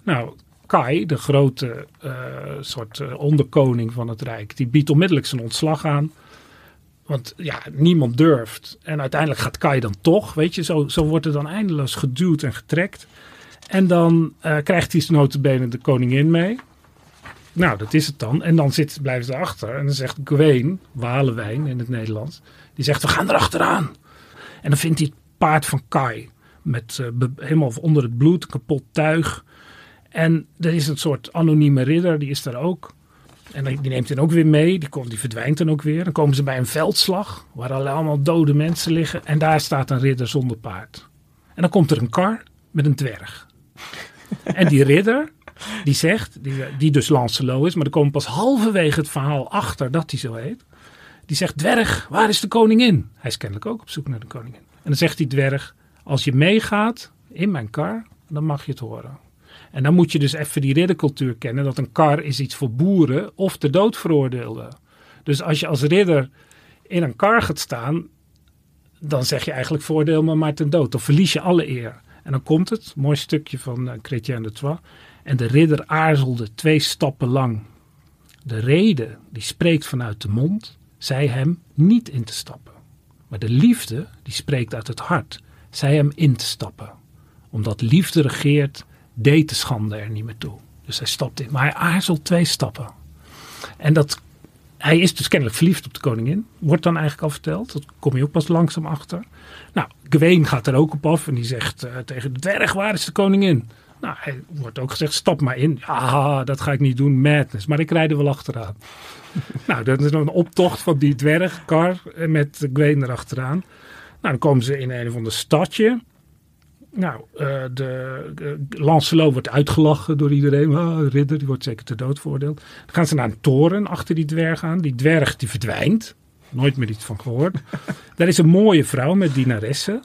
Nou, Kai, de grote eh, soort eh, onderkoning van het Rijk, die biedt onmiddellijk zijn ontslag aan. Want ja, niemand durft. En uiteindelijk gaat Kai dan toch, weet je, zo, zo wordt er dan eindeloos geduwd en getrekt. En dan eh, krijgt hij notabene de koningin mee. Nou, dat is het dan. En dan zit, blijven ze achter. En dan zegt Gwen, Walewijn in het Nederlands, die zegt, we gaan erachteraan. En dan vindt hij het paard van Kai. Met eh, helemaal onder het bloed, kapot tuig. En er is een soort anonieme ridder, die is daar ook. En die die neemt hen ook weer mee. Die, komt, die verdwijnt dan ook weer. Dan komen ze bij een veldslag, waar allemaal dode mensen liggen. En daar staat een ridder zonder paard. En dan komt er een kar met een dwerg. En die ridder, die zegt, die, die dus Lancelot is, maar er komen pas halverwege het verhaal achter dat hij zo heet. Die zegt, dwerg, waar is de koningin? Hij is kennelijk ook op zoek naar de koningin. En dan zegt die dwerg, als je meegaat in mijn kar, dan mag je het horen. En dan moet je dus even die riddercultuur kennen, dat een kar is iets voor boeren of de dood veroordeelden. Dus als je als ridder in een kar gaat staan, dan zeg je eigenlijk voordeel me maar ten dood. Dan verlies je alle eer. En dan komt het, mooi stukje van uh, Chrétien de Troyes. En de ridder aarzelde twee stappen lang. De rede die spreekt vanuit de mond, zei hem niet in te stappen. Maar de liefde die spreekt uit het hart, zei hem in te stappen. Omdat liefde regeert, deed de schande er niet meer toe. Dus hij stapt in. Maar hij aarzelt twee stappen. En dat, hij is dus kennelijk verliefd op de koningin. Wordt dan eigenlijk al verteld. Dat kom je ook pas langzaam achter. Nou, Gawain gaat er ook op af. En die zegt eh, tegen de dwerg, waar is de koningin? Nou, hij wordt ook gezegd, stap maar in. Ja, dat ga ik niet doen, madness. Maar ik rijd er wel achteraan. nou, dat is dan een optocht van die dwergkar eh, met Gawain erachteraan. Nou, dan komen ze in een of ander stadje. Nou, eh, de, de Lancelot wordt uitgelachen door iedereen. Ah, ridder, die wordt zeker ter dood veroordeeld. Dan gaan ze naar een toren achter die dwerg aan. Die dwerg die verdwijnt. Nooit meer iets van gehoord. Daar is een mooie vrouw met dienaressen.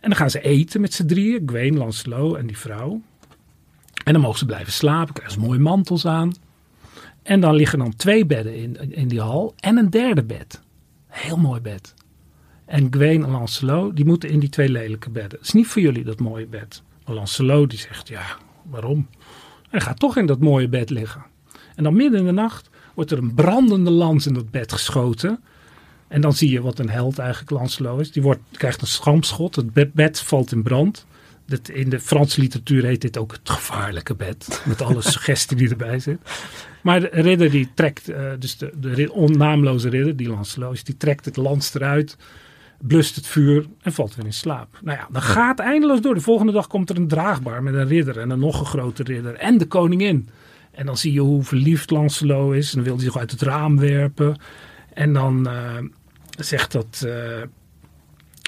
En dan gaan ze eten met z'n drieën. Gwen, Lancelot en die vrouw. En dan mogen ze blijven slapen. Krijgen ze mooie mantels aan. En dan liggen dan twee bedden in, in die hal. En een derde bed. Heel mooi bed. En Gwen en Lancelot, die moeten in die twee lelijke bedden. Het is niet voor jullie dat mooie bed. Maar Lancelot die zegt, ja, waarom? Hij gaat toch in dat mooie bed liggen. En dan midden in de nacht wordt er een brandende lans in dat bed geschoten. En dan zie je wat een held eigenlijk Lancelot is. Die wordt, krijgt een schampschot, het bed, bed valt in brand. Dat, in de Franse literatuur heet dit ook het gevaarlijke bed. Met alle suggestie die erbij zit. Maar de ridder die trekt, eh, dus de, de onnaamloze ridder, die Lancelot is, die trekt het lans eruit blust het vuur en valt weer in slaap. Nou ja, dan gaat eindeloos door. De volgende dag komt er een draagbaar met een ridder en een nog een grote ridder en de koningin. En dan zie je hoe verliefd Lancelot is. En dan wil hij zich uit het raam werpen. En dan eh, zegt dat, eh,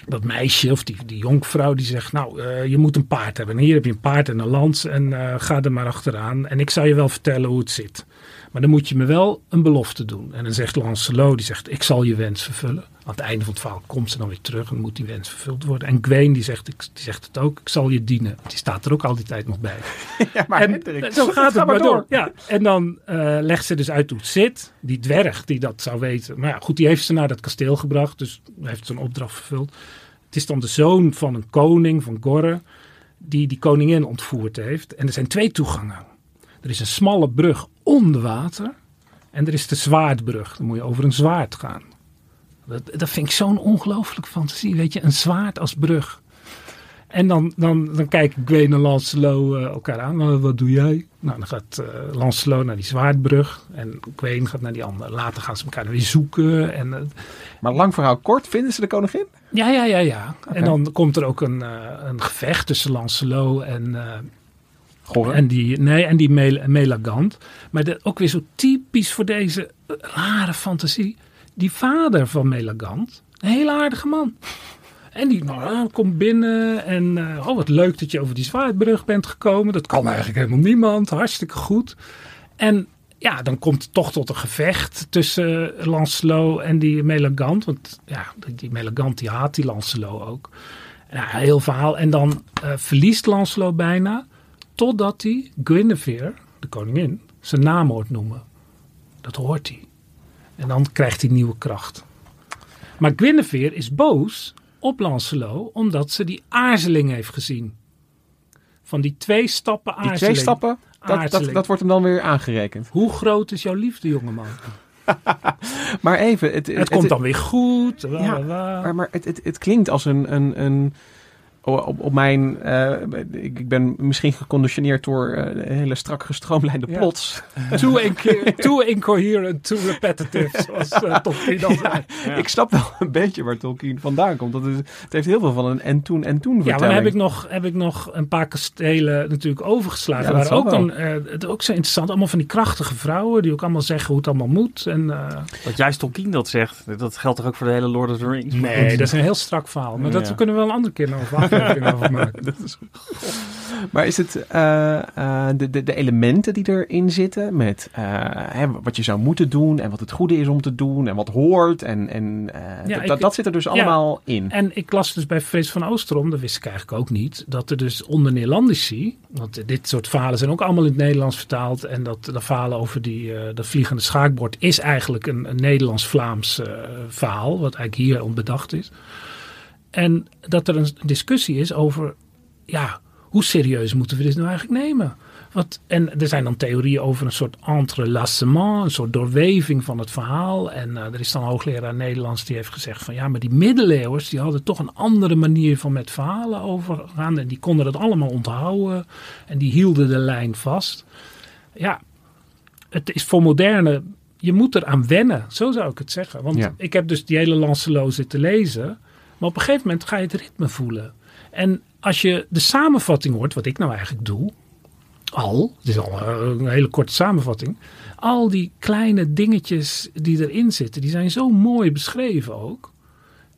dat meisje of die, die jonkvrouw die zegt, nou, eh, je moet een paard hebben. En hier heb je een paard en een lans en ga er maar achteraan. En ik zal je wel vertellen hoe het zit. Maar dan moet je me wel een belofte doen. En dan zegt Lancelot, die zegt, ik zal je wens vervullen. Aan het einde van het verhaal komt ze dan weer terug en moet die wens vervuld worden. En Gwen die zegt, die zegt het ook, ik zal je dienen. Die staat er ook al die tijd nog bij. Ja, maar en Hendrik, zo gaat ga het maar maar door. door. Ja, en dan eh, legt ze dus uit hoe het zit. Die dwerg die dat zou weten. Maar ja, goed, die heeft ze naar dat kasteel gebracht. Dus heeft zijn opdracht vervuld. Het is dan de zoon van een koning, van Gorre, die die koningin ontvoerd heeft. En er zijn twee toegangen. Er is een smalle brug onder water. En er is de zwaardbrug. Dan moet je over een zwaard gaan. Dat, dat vind ik zo'n ongelooflijke fantasie. Weet je, een zwaard als brug. En dan, dan, dan kijken Gwen en Lancelot eh, elkaar aan. "Wat- wat doe jij? Nou, dan gaat eh, Lancelot naar die zwaardbrug. En Gwen gaat naar die andere. Later gaan ze elkaar weer zoeken. En, eh, Maar lang verhaal kort, vinden ze de koningin? ja, ja, ja, ja. En dan komt er ook een, eh, een gevecht tussen Lancelot en, en die, nee, en die Mel- Melagant. Maar ook weer zo typisch voor deze eh, rare fantasie. Die vader van Melagant, een hele aardige man. En die nou, komt binnen en eh, oh wat leuk dat je over die zwaardbrug bent gekomen. Dat kan eigenlijk helemaal niemand, hartstikke goed. En ja, dan komt het toch tot een gevecht tussen Lancelot en die Melagant. Want ja, die- Melagant die haat die Lancelot ook. Heel verhaal. En dan eh, verliest Lancelot bijna totdat hij Guinevere, de koningin, zijn naam hoort noemen. Dat hoort hij. En dan krijgt hij nieuwe kracht. Maar Guinevere is boos op Lancelot omdat ze die aarzeling heeft gezien. Van die twee stappen Die aarzeling. twee stappen, dat, dat, wordt hem dan weer aangerekend. Hoe groot is jouw liefde, jongeman? Maar even... Het, Het, komt dan weer goed. Ja. Maar, maar het klinkt als een... een, een op, op mijn... eh, ik, ik ben misschien geconditioneerd door eh, hele strak gestroomlijnde Ja. plots. Too, inco- too incoherent, too repetitive, zoals uh, Tolkien al zei. Ik snap wel een beetje waar Tolkien vandaan komt. Dat is, het heeft heel veel van een en toen en toen Ja, maar dan heb ik, nog, heb ik nog een paar kastelen natuurlijk overgeslagen. Ja, dat waar ook, wel. dan, eh, het ook zo interessant. Allemaal van die krachtige vrouwen die ook allemaal zeggen hoe het allemaal moet. En, eh, Dat juist Tolkien dat zegt, dat geldt toch ook voor de hele Lord of the Rings? Nee, dat is een heel strak verhaal. Maar dat Ja. kunnen we wel een andere keer nog aflevering over maken. Dat is- Maar is het eh, eh, de, de, de elementen die erin zitten met eh, hè, wat je zou moeten doen en wat het goede is om te doen en wat hoort en, en eh, Ja, dat- dat, ik- dat zit er dus ja. allemaal in. En ik las dus bij Frits van Oosterom, dat wist ik eigenlijk ook niet, dat er dus onder Neerlandici, want dit soort verhalen zijn ook allemaal in het Nederlands vertaald, en dat de verhalen over die, eh dat vliegende schaakbord is eigenlijk een, een Nederlands-Vlaams eh, verhaal, wat eigenlijk hier onbedacht is. En dat er een discussie is over, ja, hoe serieus moeten we dit nou eigenlijk nemen? Wat, en er zijn dan theorieën over een soort entrelacement, een soort doorweving van het verhaal. En eh, er is dan een hoogleraar Nederlands die heeft gezegd van ja, maar die middeleeuwers die hadden toch een andere manier van met verhalen overgaan. En die konden dat allemaal onthouden en die hielden de lijn vast. Ja, het is voor moderne, je moet er aan wennen, zo zou ik het zeggen. Want Ja. ik heb dus die hele Lancelot zitten lezen, maar op een gegeven moment ga je het ritme voelen. En als je de samenvatting hoort, wat ik nou eigenlijk doe, al, het is al een hele korte samenvatting, al die kleine dingetjes die erin zitten, die zijn zo mooi beschreven ook.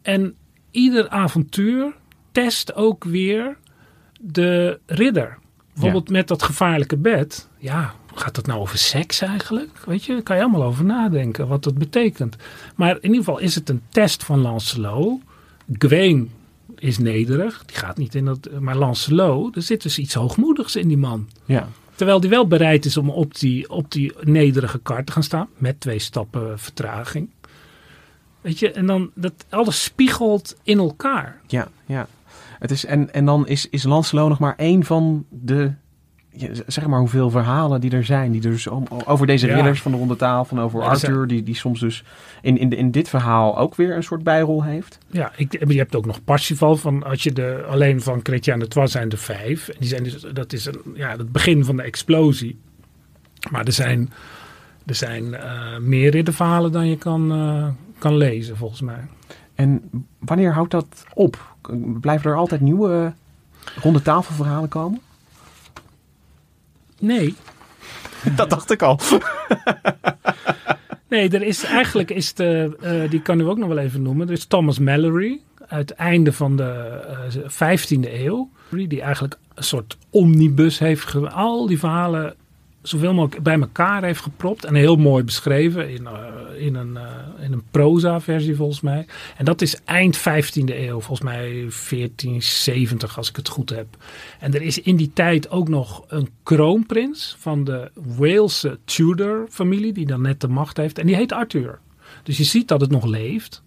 En ieder avontuur test ook weer de ridder. Bijvoorbeeld met dat gevaarlijke bed. Ja, gaat dat nou over seks eigenlijk? Weet je, daar kan je allemaal over nadenken wat dat betekent. Maar in ieder geval is het een test van Lancelot. Gwen is nederig, die gaat niet in dat. Maar Lancelot, er zit dus iets hoogmoedigs in die man. Ja. Terwijl die wel bereid is om op die, op die nederige kar te gaan staan. Met twee stappen vertraging. Weet je, en dan dat alles spiegelt in elkaar. Ja, ja. Het is, en, en dan is, is Lancelot nog maar één van de, zeg maar hoeveel verhalen die er zijn. Die er dus over deze Ja. ridders van de ronde tafel en over Ja, er zijn- Arthur. Die, die soms dus in, in, de- in dit verhaal ook weer een soort bijrol heeft. Ja, ik, je hebt ook nog Parsifal van als je de alleen van Chrétien de Troyes zijn er vijf. En die zijn dus, dat is een, ja, het begin van de explosie. Maar er zijn, er zijn eh, meer ridderverhalen dan je kan, eh, kan lezen volgens mij. En wanneer houdt dat op? Blijven er altijd nieuwe ronde tafelverhalen komen? Nee, dat dacht ik al. Nee, er is eigenlijk is de, eh, die kan u ook nog wel even noemen. Er is Thomas Mallory uit het einde van de eh, 15e eeuw. Die eigenlijk een soort omnibus heeft. Al die verhalen zoveel mogelijk bij elkaar heeft gepropt. En heel mooi beschreven in, eh, in, een, eh, in een proza versie volgens mij. En dat is eind 15e eeuw. Volgens mij 1470 als ik het goed heb. En er is in die tijd ook nog een kroonprins van de Walese Tudor familie. Die dan net de macht heeft. En die heet Arthur. Dus je ziet dat het nog leeft.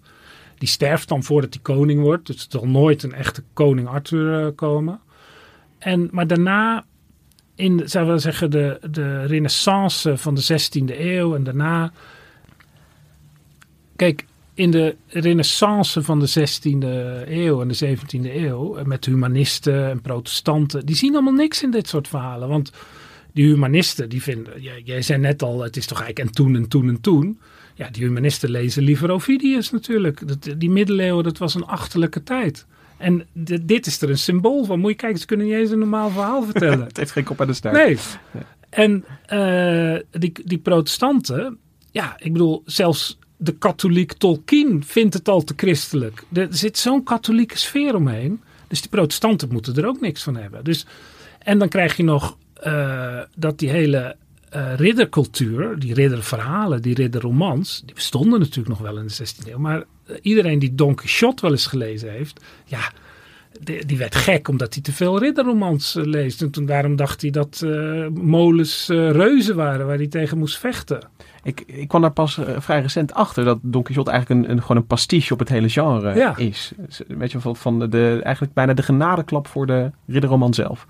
Die sterft dan voordat hij koning wordt. Dus er zal nooit een echte koning Arthur eh, komen. En, maar daarna, in zou we zeggen, de, de renaissance van de 16e eeuw en daarna. Kijk, in de renaissance van de 16e eeuw en de 17e eeuw, eh, met humanisten en protestanten, die zien allemaal niks in dit soort verhalen. Want die humanisten, die vinden, jij, jij zei net al, het is toch eigenlijk en toen en toen en toen. Ja, die humanisten lezen liever Ovidius natuurlijk. Dat, die middeleeuwen, dat was een achterlijke tijd. En di- dit is er een symbool van. Moet je kijken, ze kunnen niet eens een normaal verhaal vertellen. het heeft geen kop aan de staart. Nee. En eh, die, die protestanten, ja, ik bedoel, zelfs de katholiek Tolkien vindt het al te christelijk. Er zit zo'n katholieke sfeer omheen. Dus die protestanten moeten er ook niks van hebben. Dus, en dan krijg je nog eh, dat die hele eh, riddercultuur, die ridderverhalen, die ridderromans, die bestonden natuurlijk nog wel in de 16e eeuw. Maar eh, iedereen die Don Quixote wel eens gelezen heeft, ja, die, die werd gek omdat hij te veel ridderromans eh, leest. En toen daarom dacht hij dat molens reuzen waren waar hij tegen moest vechten. Ik, ik kwam daar pas vrij recent achter dat Don Quixote eigenlijk een, een, gewoon een pastiche op het hele genre Ja. is. Dus, Weet je, van, de, eigenlijk bijna de genadeklap voor de ridderroman zelf.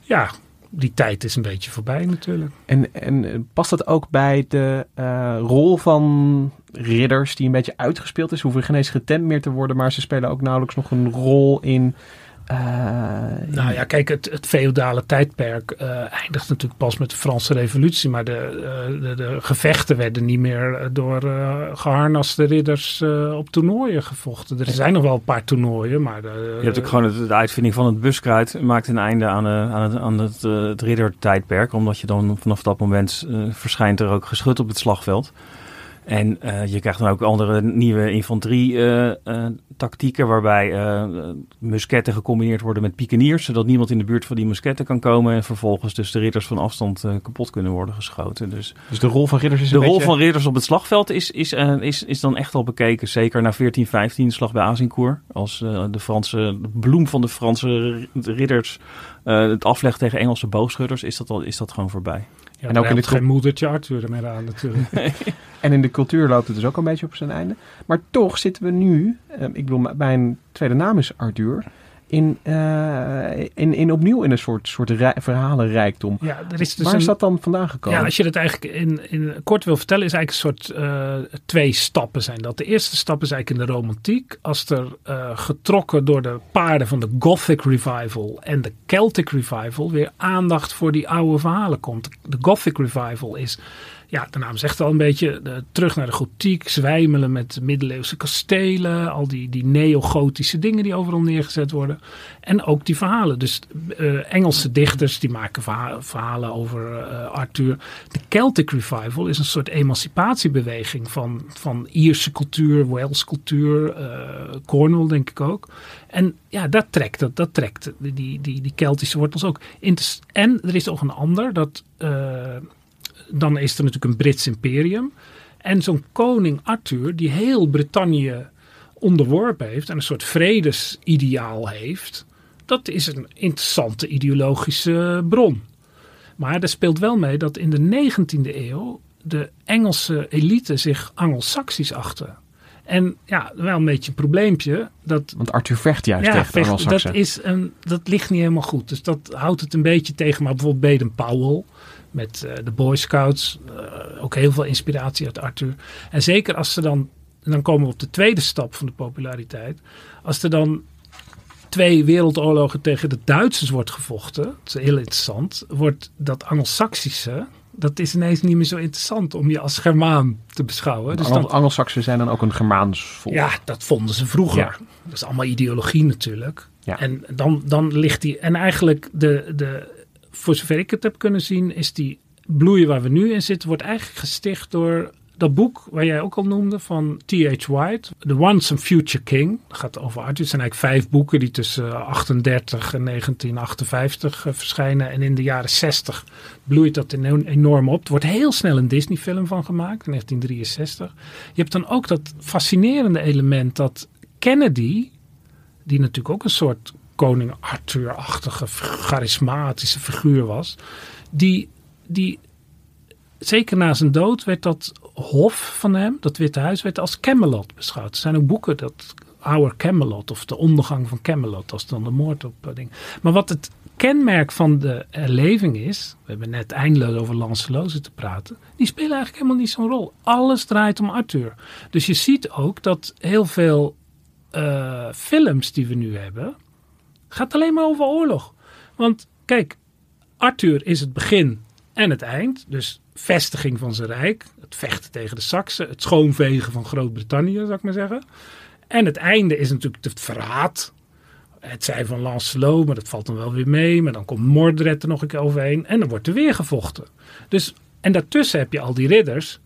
Ja, die tijd is een beetje voorbij natuurlijk. En, en past dat ook bij de eh, rol van ridders die een beetje uitgespeeld is? Ze hoeven geen eens getemd meer te worden, maar ze spelen ook nauwelijks nog een rol in... eh, Nou ja, kijk, het, het feodale tijdperk eh, eindigt natuurlijk pas met de Franse revolutie. Maar de, eh, de, de gevechten werden niet meer door eh geharnaste ridders eh, op toernooien gevochten. Er zijn nog wel een paar toernooien, maar... De, Je hebt ook gewoon het, de uitvinding van het buskruid maakt een einde aan, aan het, aan het, eh, het riddertijdperk. Omdat je dan vanaf dat moment eh, verschijnt er ook geschut op het slagveld. En eh, je krijgt dan ook andere nieuwe infanterie-tactieken, waarbij eh, musketten gecombineerd worden met pikeniers, zodat niemand in de buurt van die musketten kan komen en vervolgens dus de ridders van afstand eh, kapot kunnen worden geschoten. Dus, dus de rol van ridders is de een rol beetje- van ridders op het slagveld is, is, eh, is, is dan echt al bekeken, zeker na 1415, slag bij Azincourt, als eh, de Franse de bloem van de Franse ridders eh, het aflegt tegen Engelse boogschutters, is dat, al, is dat gewoon voorbij. Ja, en ook in het geen moedertje Arthur ermee aan natuurlijk. En in de cultuur loopt het dus ook een beetje op zijn einde. Maar toch zitten we nu, eh, ik bedoel, mijn tweede naam is Arthur, in, eh, in, in opnieuw in een soort, soort rij- verhalenrijkdom. Ja, er is dus Waar is dat dan vandaan gekomen? Ja, als je dat eigenlijk in, in kort wil vertellen, is eigenlijk een soort eh, twee stappen zijn dat. De eerste stap is eigenlijk in de romantiek. Als er eh, getrokken door de paarden van de Gothic Revival en de Celtic Revival weer aandacht voor die oude verhalen komt. De Gothic Revival is, ja, de naam zegt al een beetje, terug naar de gotiek, zwijmelen met middeleeuwse kastelen, al die, die neo-gotische dingen die overal neergezet worden. En ook die verhalen. Dus eh, Engelse dichters die maken verha- verhalen over eh, Arthur. De Celtic Revival is een soort emancipatiebeweging van, van Ierse cultuur, Wales cultuur, eh, Cornwall denk ik ook. En ja, dat trekt, dat, dat trekt die, die, die, Keltische wortels ook. En er is nog een ander, dat, dan is er natuurlijk een Brits imperium. En zo'n koning Arthur, die heel Brittannië onderworpen heeft en een soort vredesideaal heeft, dat is een interessante ideologische bron. Maar er speelt wel mee dat in de 19e eeuw de Engelse elite zich Angelsaksisch achten. En ja, wel een beetje een probleempje. Dat, Want Arthur vecht juist ja, tegen de vecht- Angelsaksen. dat, is een, dat ligt niet helemaal goed. Dus dat houdt het een beetje tegen. Maar bijvoorbeeld Baden Powell met eh, de Boy Scouts. eh, ook heel veel inspiratie uit Arthur. En zeker als ze dan, en dan komen we op de tweede stap van de populariteit. Als er dan twee wereldoorlogen tegen de Duitsers wordt gevochten, dat is heel interessant, wordt dat Angelsaksische, dat is ineens niet meer zo interessant om je als Germaan te beschouwen. Dus Angel- Angelsaksen zijn dan ook een Germaans volk. ja, dat vonden ze vroeger. Ja. Dat is allemaal ideologie natuurlijk. Ja. En dan, dan ligt die. En eigenlijk, de, de, voor zover ik het heb kunnen zien, is die bloei waar we nu in zitten, wordt eigenlijk gesticht door dat boek waar jij ook al noemde van T.H. White, The Once and Future King. Dat gaat over Arthur. Het zijn eigenlijk vijf boeken die tussen 38 en 1958 uh, verschijnen. En in de jaren 60 bloeit dat enorm op. Er wordt heel snel een Disney film van gemaakt in 1963. Je hebt dan ook dat fascinerende element dat Kennedy, die natuurlijk ook een soort koning Arthur-achtige, charismatische figuur was, die, die zeker na zijn dood werd dat hof van hem, dat Witte Huis, werd als Camelot beschouwd. Er zijn ook boeken dat Our Camelot of de ondergang van Camelot, als dan de moord op uh, ding. Maar wat het kenmerk van de erleving is, we hebben net eindeloos over Lancelot te praten, die spelen eigenlijk helemaal niet zo'n rol. Alles draait om Arthur. Dus je ziet ook dat heel veel uh, films die we nu hebben, gaat alleen maar over oorlog. Want kijk, Arthur is het begin en het eind. Dus vestiging van zijn rijk, het vechten tegen de Saksen, het schoonvegen van Groot-Brittannië, zou ik maar zeggen. En het einde is natuurlijk het verraad. Het zij van Lancelot, maar dat valt dan wel weer mee. Maar dan komt Mordred er nog een keer overheen. En dan wordt er weer gevochten. Dus, en daartussen heb je al die ridders.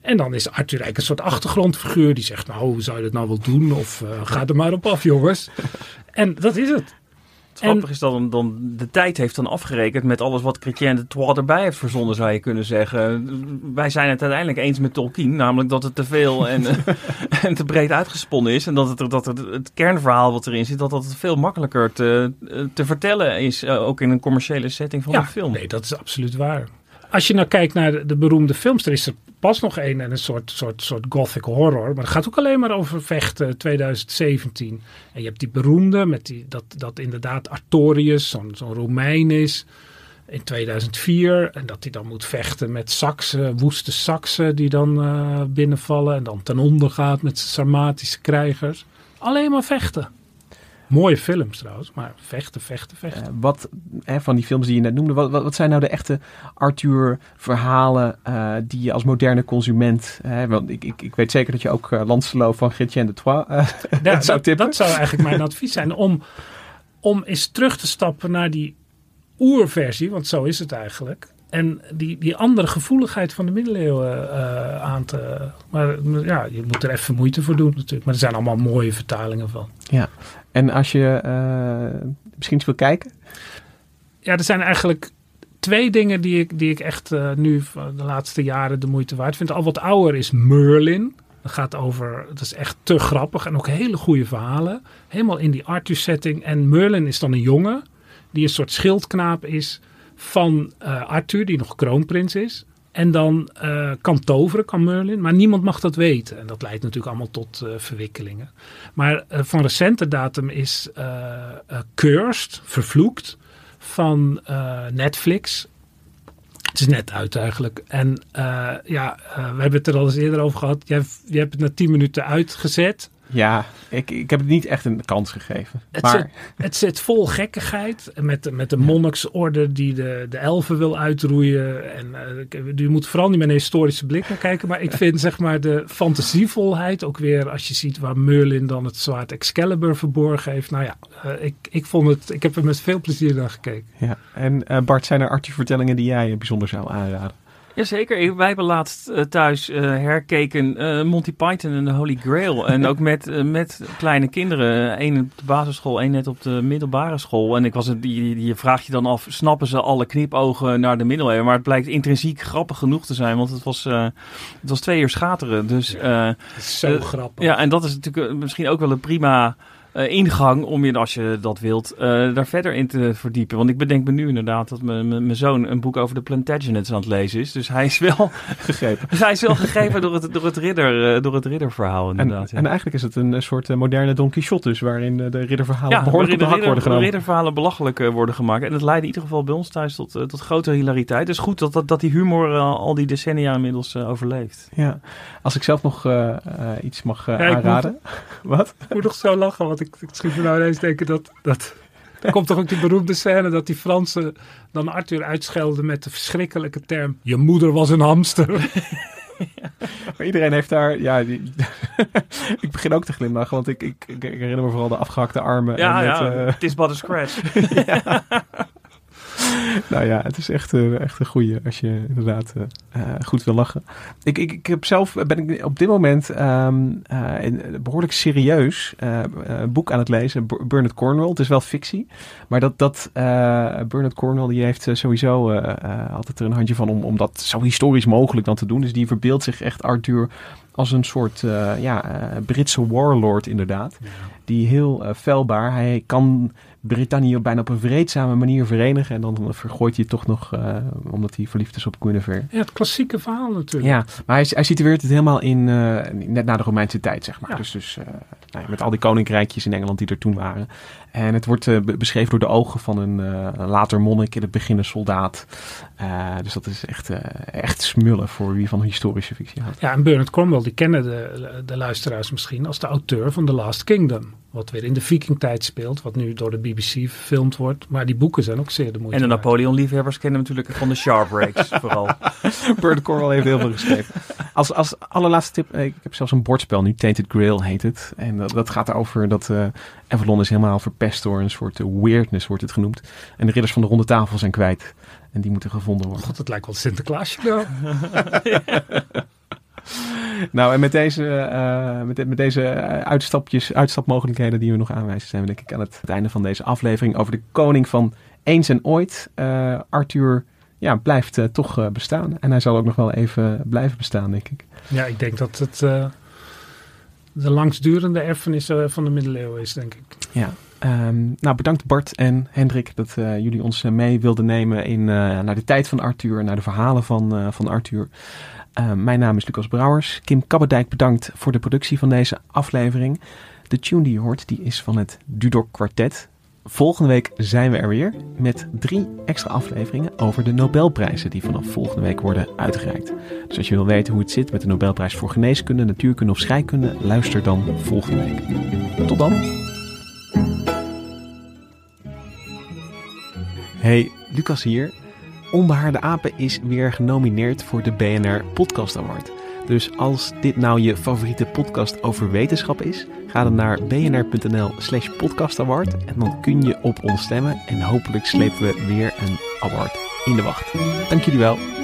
En dan is Arthur eigenlijk een soort achtergrondfiguur die zegt: Nou, hoe zou je dat nou wel doen? Of uh, ga er maar op af, jongens. en dat is het. Grappige is dat dan, dan de tijd heeft dan afgerekend met alles wat Chrétien de Troyes erbij heeft verzonnen, zou je kunnen zeggen. Wij zijn het uiteindelijk eens met Tolkien, namelijk dat het te veel en, en te breed uitgesponnen is. En dat, het, dat het, het kernverhaal wat erin zit, dat dat veel makkelijker te, te vertellen is, eh, ook in een commerciële setting van ja, een film. Nee, dat is absoluut waar. Als je nou kijkt naar de, de beroemde films, er is er pas nog een en een soort, soort, soort gothic horror. Maar het gaat ook alleen maar over vechten 2017. En je hebt die beroemde, met die, dat, dat inderdaad Artorius, zo'n Romein is, in 2004. En dat hij dan moet vechten met Saksen, woeste Saksen die dan uh, binnenvallen. En dan ten onder gaat met Sarmatische krijgers. Alleen maar vechten. Mooie films trouwens, maar vechten, vechten, vechten. Uh, wat hè, van die films die je net noemde, wat, wat, wat zijn nou de echte Arthur-verhalen uh, die je als moderne consument. Hè, want ik, ik, ik weet zeker dat je ook uh, Lancelot van Chrétien de Troyes ja, zou tippen. Dat zou eigenlijk mijn advies zijn om, om eens terug te stappen naar die oerversie, want zo is het eigenlijk. En die, die andere gevoeligheid van de middeleeuwen aan te. Maar ja, je moet er even moeite voor doen natuurlijk. Maar er zijn allemaal mooie vertalingen van. Ja, en als je uh, misschien eens wil kijken? Ja, er zijn eigenlijk twee dingen die ik, die ik echt uh, nu de laatste jaren de moeite waard vind. Al wat ouder is Merlin. Dat gaat over, dat is echt te grappig en ook hele goede verhalen. Helemaal in die Arthur setting. En Merlin is dan een jongen die een soort schildknaap is van uh, Arthur, die nog kroonprins is. En dan uh, kan toveren, kan Merlin, maar niemand mag dat weten. En dat leidt natuurlijk allemaal tot uh, verwikkelingen. Maar uh, van recente datum is Cursed, vervloekt, van Netflix. Het is net uit eigenlijk. En ja, we hebben het er al eens eerder over gehad. Jij, je hebt het na tien minuten uitgezet. Ja, ik, ik heb het niet echt een kans gegeven. Het, maar... zit, het zit vol gekkigheid. Met, met de monniksorde die de, de elfen wil uitroeien. En uh, je moet vooral niet met een historische blik naar kijken. Maar ik vind zeg maar de fantasievolheid ook weer als je ziet waar Merlin dan het zwaard Excalibur verborgen heeft. Nou ja, uh, ik, ik vond het, ik heb er met veel plezier naar gekeken. Ja, en uh, Bart, zijn er Arthur-vertellingen die jij bijzonder zou aanraden? Jazeker, wij hebben laatst uh, thuis uh, herkeken uh, Monty Python en de Holy Grail. en ook met, met kleine kinderen. Eén op de basisschool, één net op de middelbare school. En ik was het, je, je vraagt je dan af, snappen ze alle knipogen naar de middeleeuwen? Maar het blijkt intrinsiek grappig genoeg te zijn, want het was, het was twee uur schateren. Dus, ja, zo grappig. Ja, en dat is natuurlijk misschien ook wel een prima... Uh, ingang om je, als je dat wilt, uh, daar verder in te verdiepen. Want ik bedenk me nu inderdaad dat mijn zoon een boek over de Plantagenets aan het lezen is. Dus hij is wel gegrepen. hij is wel gegrepen door het, door het, ridder, uh, door het ridderverhaal inderdaad. En, ja. en, eigenlijk is het een soort moderne Don Quixote dus, waarin de ridderverhalen ja, behoorlijk ridder, op de hak worden genomen. De ridderverhalen belachelijk worden gemaakt. En het leidde in ieder geval bij ons thuis tot, tot grote hilariteit. Dus goed dat, dat, dat die humor al die decennia inmiddels overleeft. Ja, als ik zelf nog iets mag aanraden. Moet, Wat? Ik moet nog zo lachen, want ik, ik schiet me nou ineens denken dat... dat er komt toch ook die beroemde scène dat die Fransen dan Arthur uitschelden met de verschrikkelijke term... Je moeder was een hamster. Ja. Maar iedereen heeft daar... Ja, die, ik begin ook te glimlachen, want ik, ik, ik, herinner me vooral de afgehakte armen. Ja, en ja, het, uh... is but a scratch. ja. nou ja, het is echt, uh, echt een goeie als je inderdaad uh, goed wil lachen. Ik, ik, ik heb zelf, ben ik op dit moment um, een behoorlijk serieus boek aan het lezen. Bernard Cornwell. Het is wel fictie. Maar dat, dat Bernard Cornwell, die heeft sowieso altijd er een handje van om, om dat zo historisch mogelijk dan te doen. Dus die verbeeldt zich echt Arthur als een soort ja, Britse warlord inderdaad. Die heel felbaar, hij kan Brittannië bijna op een vreedzame manier verenigen. En dan vergooit hij toch nog, uh, omdat hij verliefd is op Guinevere. Ja, het klassieke verhaal natuurlijk. Ja, maar hij, hij situeert het helemaal in, uh, net na de Romeinse tijd, zeg maar. Ja. Dus, dus uh, nou, met al die koninkrijkjes in Engeland die er toen waren. En het wordt beschreven door de ogen van een later monnik, in het begin een soldaat. dus dat is echt, echt smullen voor wie van historische fictie houdt. Ja, en Bernard Cornwell, die kennen de, de luisteraars misschien als de auteur van The Last Kingdom. Wat weer in de vikingtijd speelt, wat nu door de BBC gefilmd wordt. Maar die boeken zijn ook zeer de moeite En de Napoleon-liefhebbers kennen natuurlijk van de Sharp Breaks vooral. Bird Cornwell heeft heel veel geschreven. Als, als allerlaatste tip, ik heb zelfs een bordspel nu, Tainted Grail heet het. En dat, dat gaat over dat uh, Avalon is helemaal verpest door een soort weirdness, wordt het genoemd. En de ridders van de ronde tafel zijn kwijt. En die moeten gevonden worden. God, het lijkt wel Sinterklaasje nou. nou, en met deze, uh, met, met, deze uitstapjes, uitstapmogelijkheden die we nog aanwijzen, zijn we denk ik aan het, het einde van deze aflevering over de koning van eens en ooit. Uh, Arthur ja, blijft uh, toch bestaan. En hij zal ook nog wel even blijven bestaan, denk ik. Ja, ik denk dat het de langsdurende erfenis van de middeleeuwen is, denk ik. Ja. Um, nou, bedankt Bart en Hendrik dat jullie ons mee wilden nemen in, naar de tijd van Arthur, naar de verhalen van, van Arthur. Uh, mijn naam is Lucas Brouwers. Kim Kabberdijk bedankt voor de productie van deze aflevering. De tune die je hoort, die is van het Dudok Quartet. Volgende week zijn we er weer met drie extra afleveringen over de Nobelprijzen die vanaf volgende week worden uitgereikt. Dus als je wil weten hoe het zit met de Nobelprijs voor geneeskunde, natuurkunde of scheikunde, luister dan volgende week. Tot dan. Hey, Lucas hier. Onbehaarde Apen is weer genomineerd voor de BNR Podcast Award. Dus als dit nou je favoriete podcast over wetenschap is, ga dan naar bnr.nl slash podcastaward en dan kun je op ons stemmen en hopelijk slepen we weer een award in de wacht. Dank jullie wel.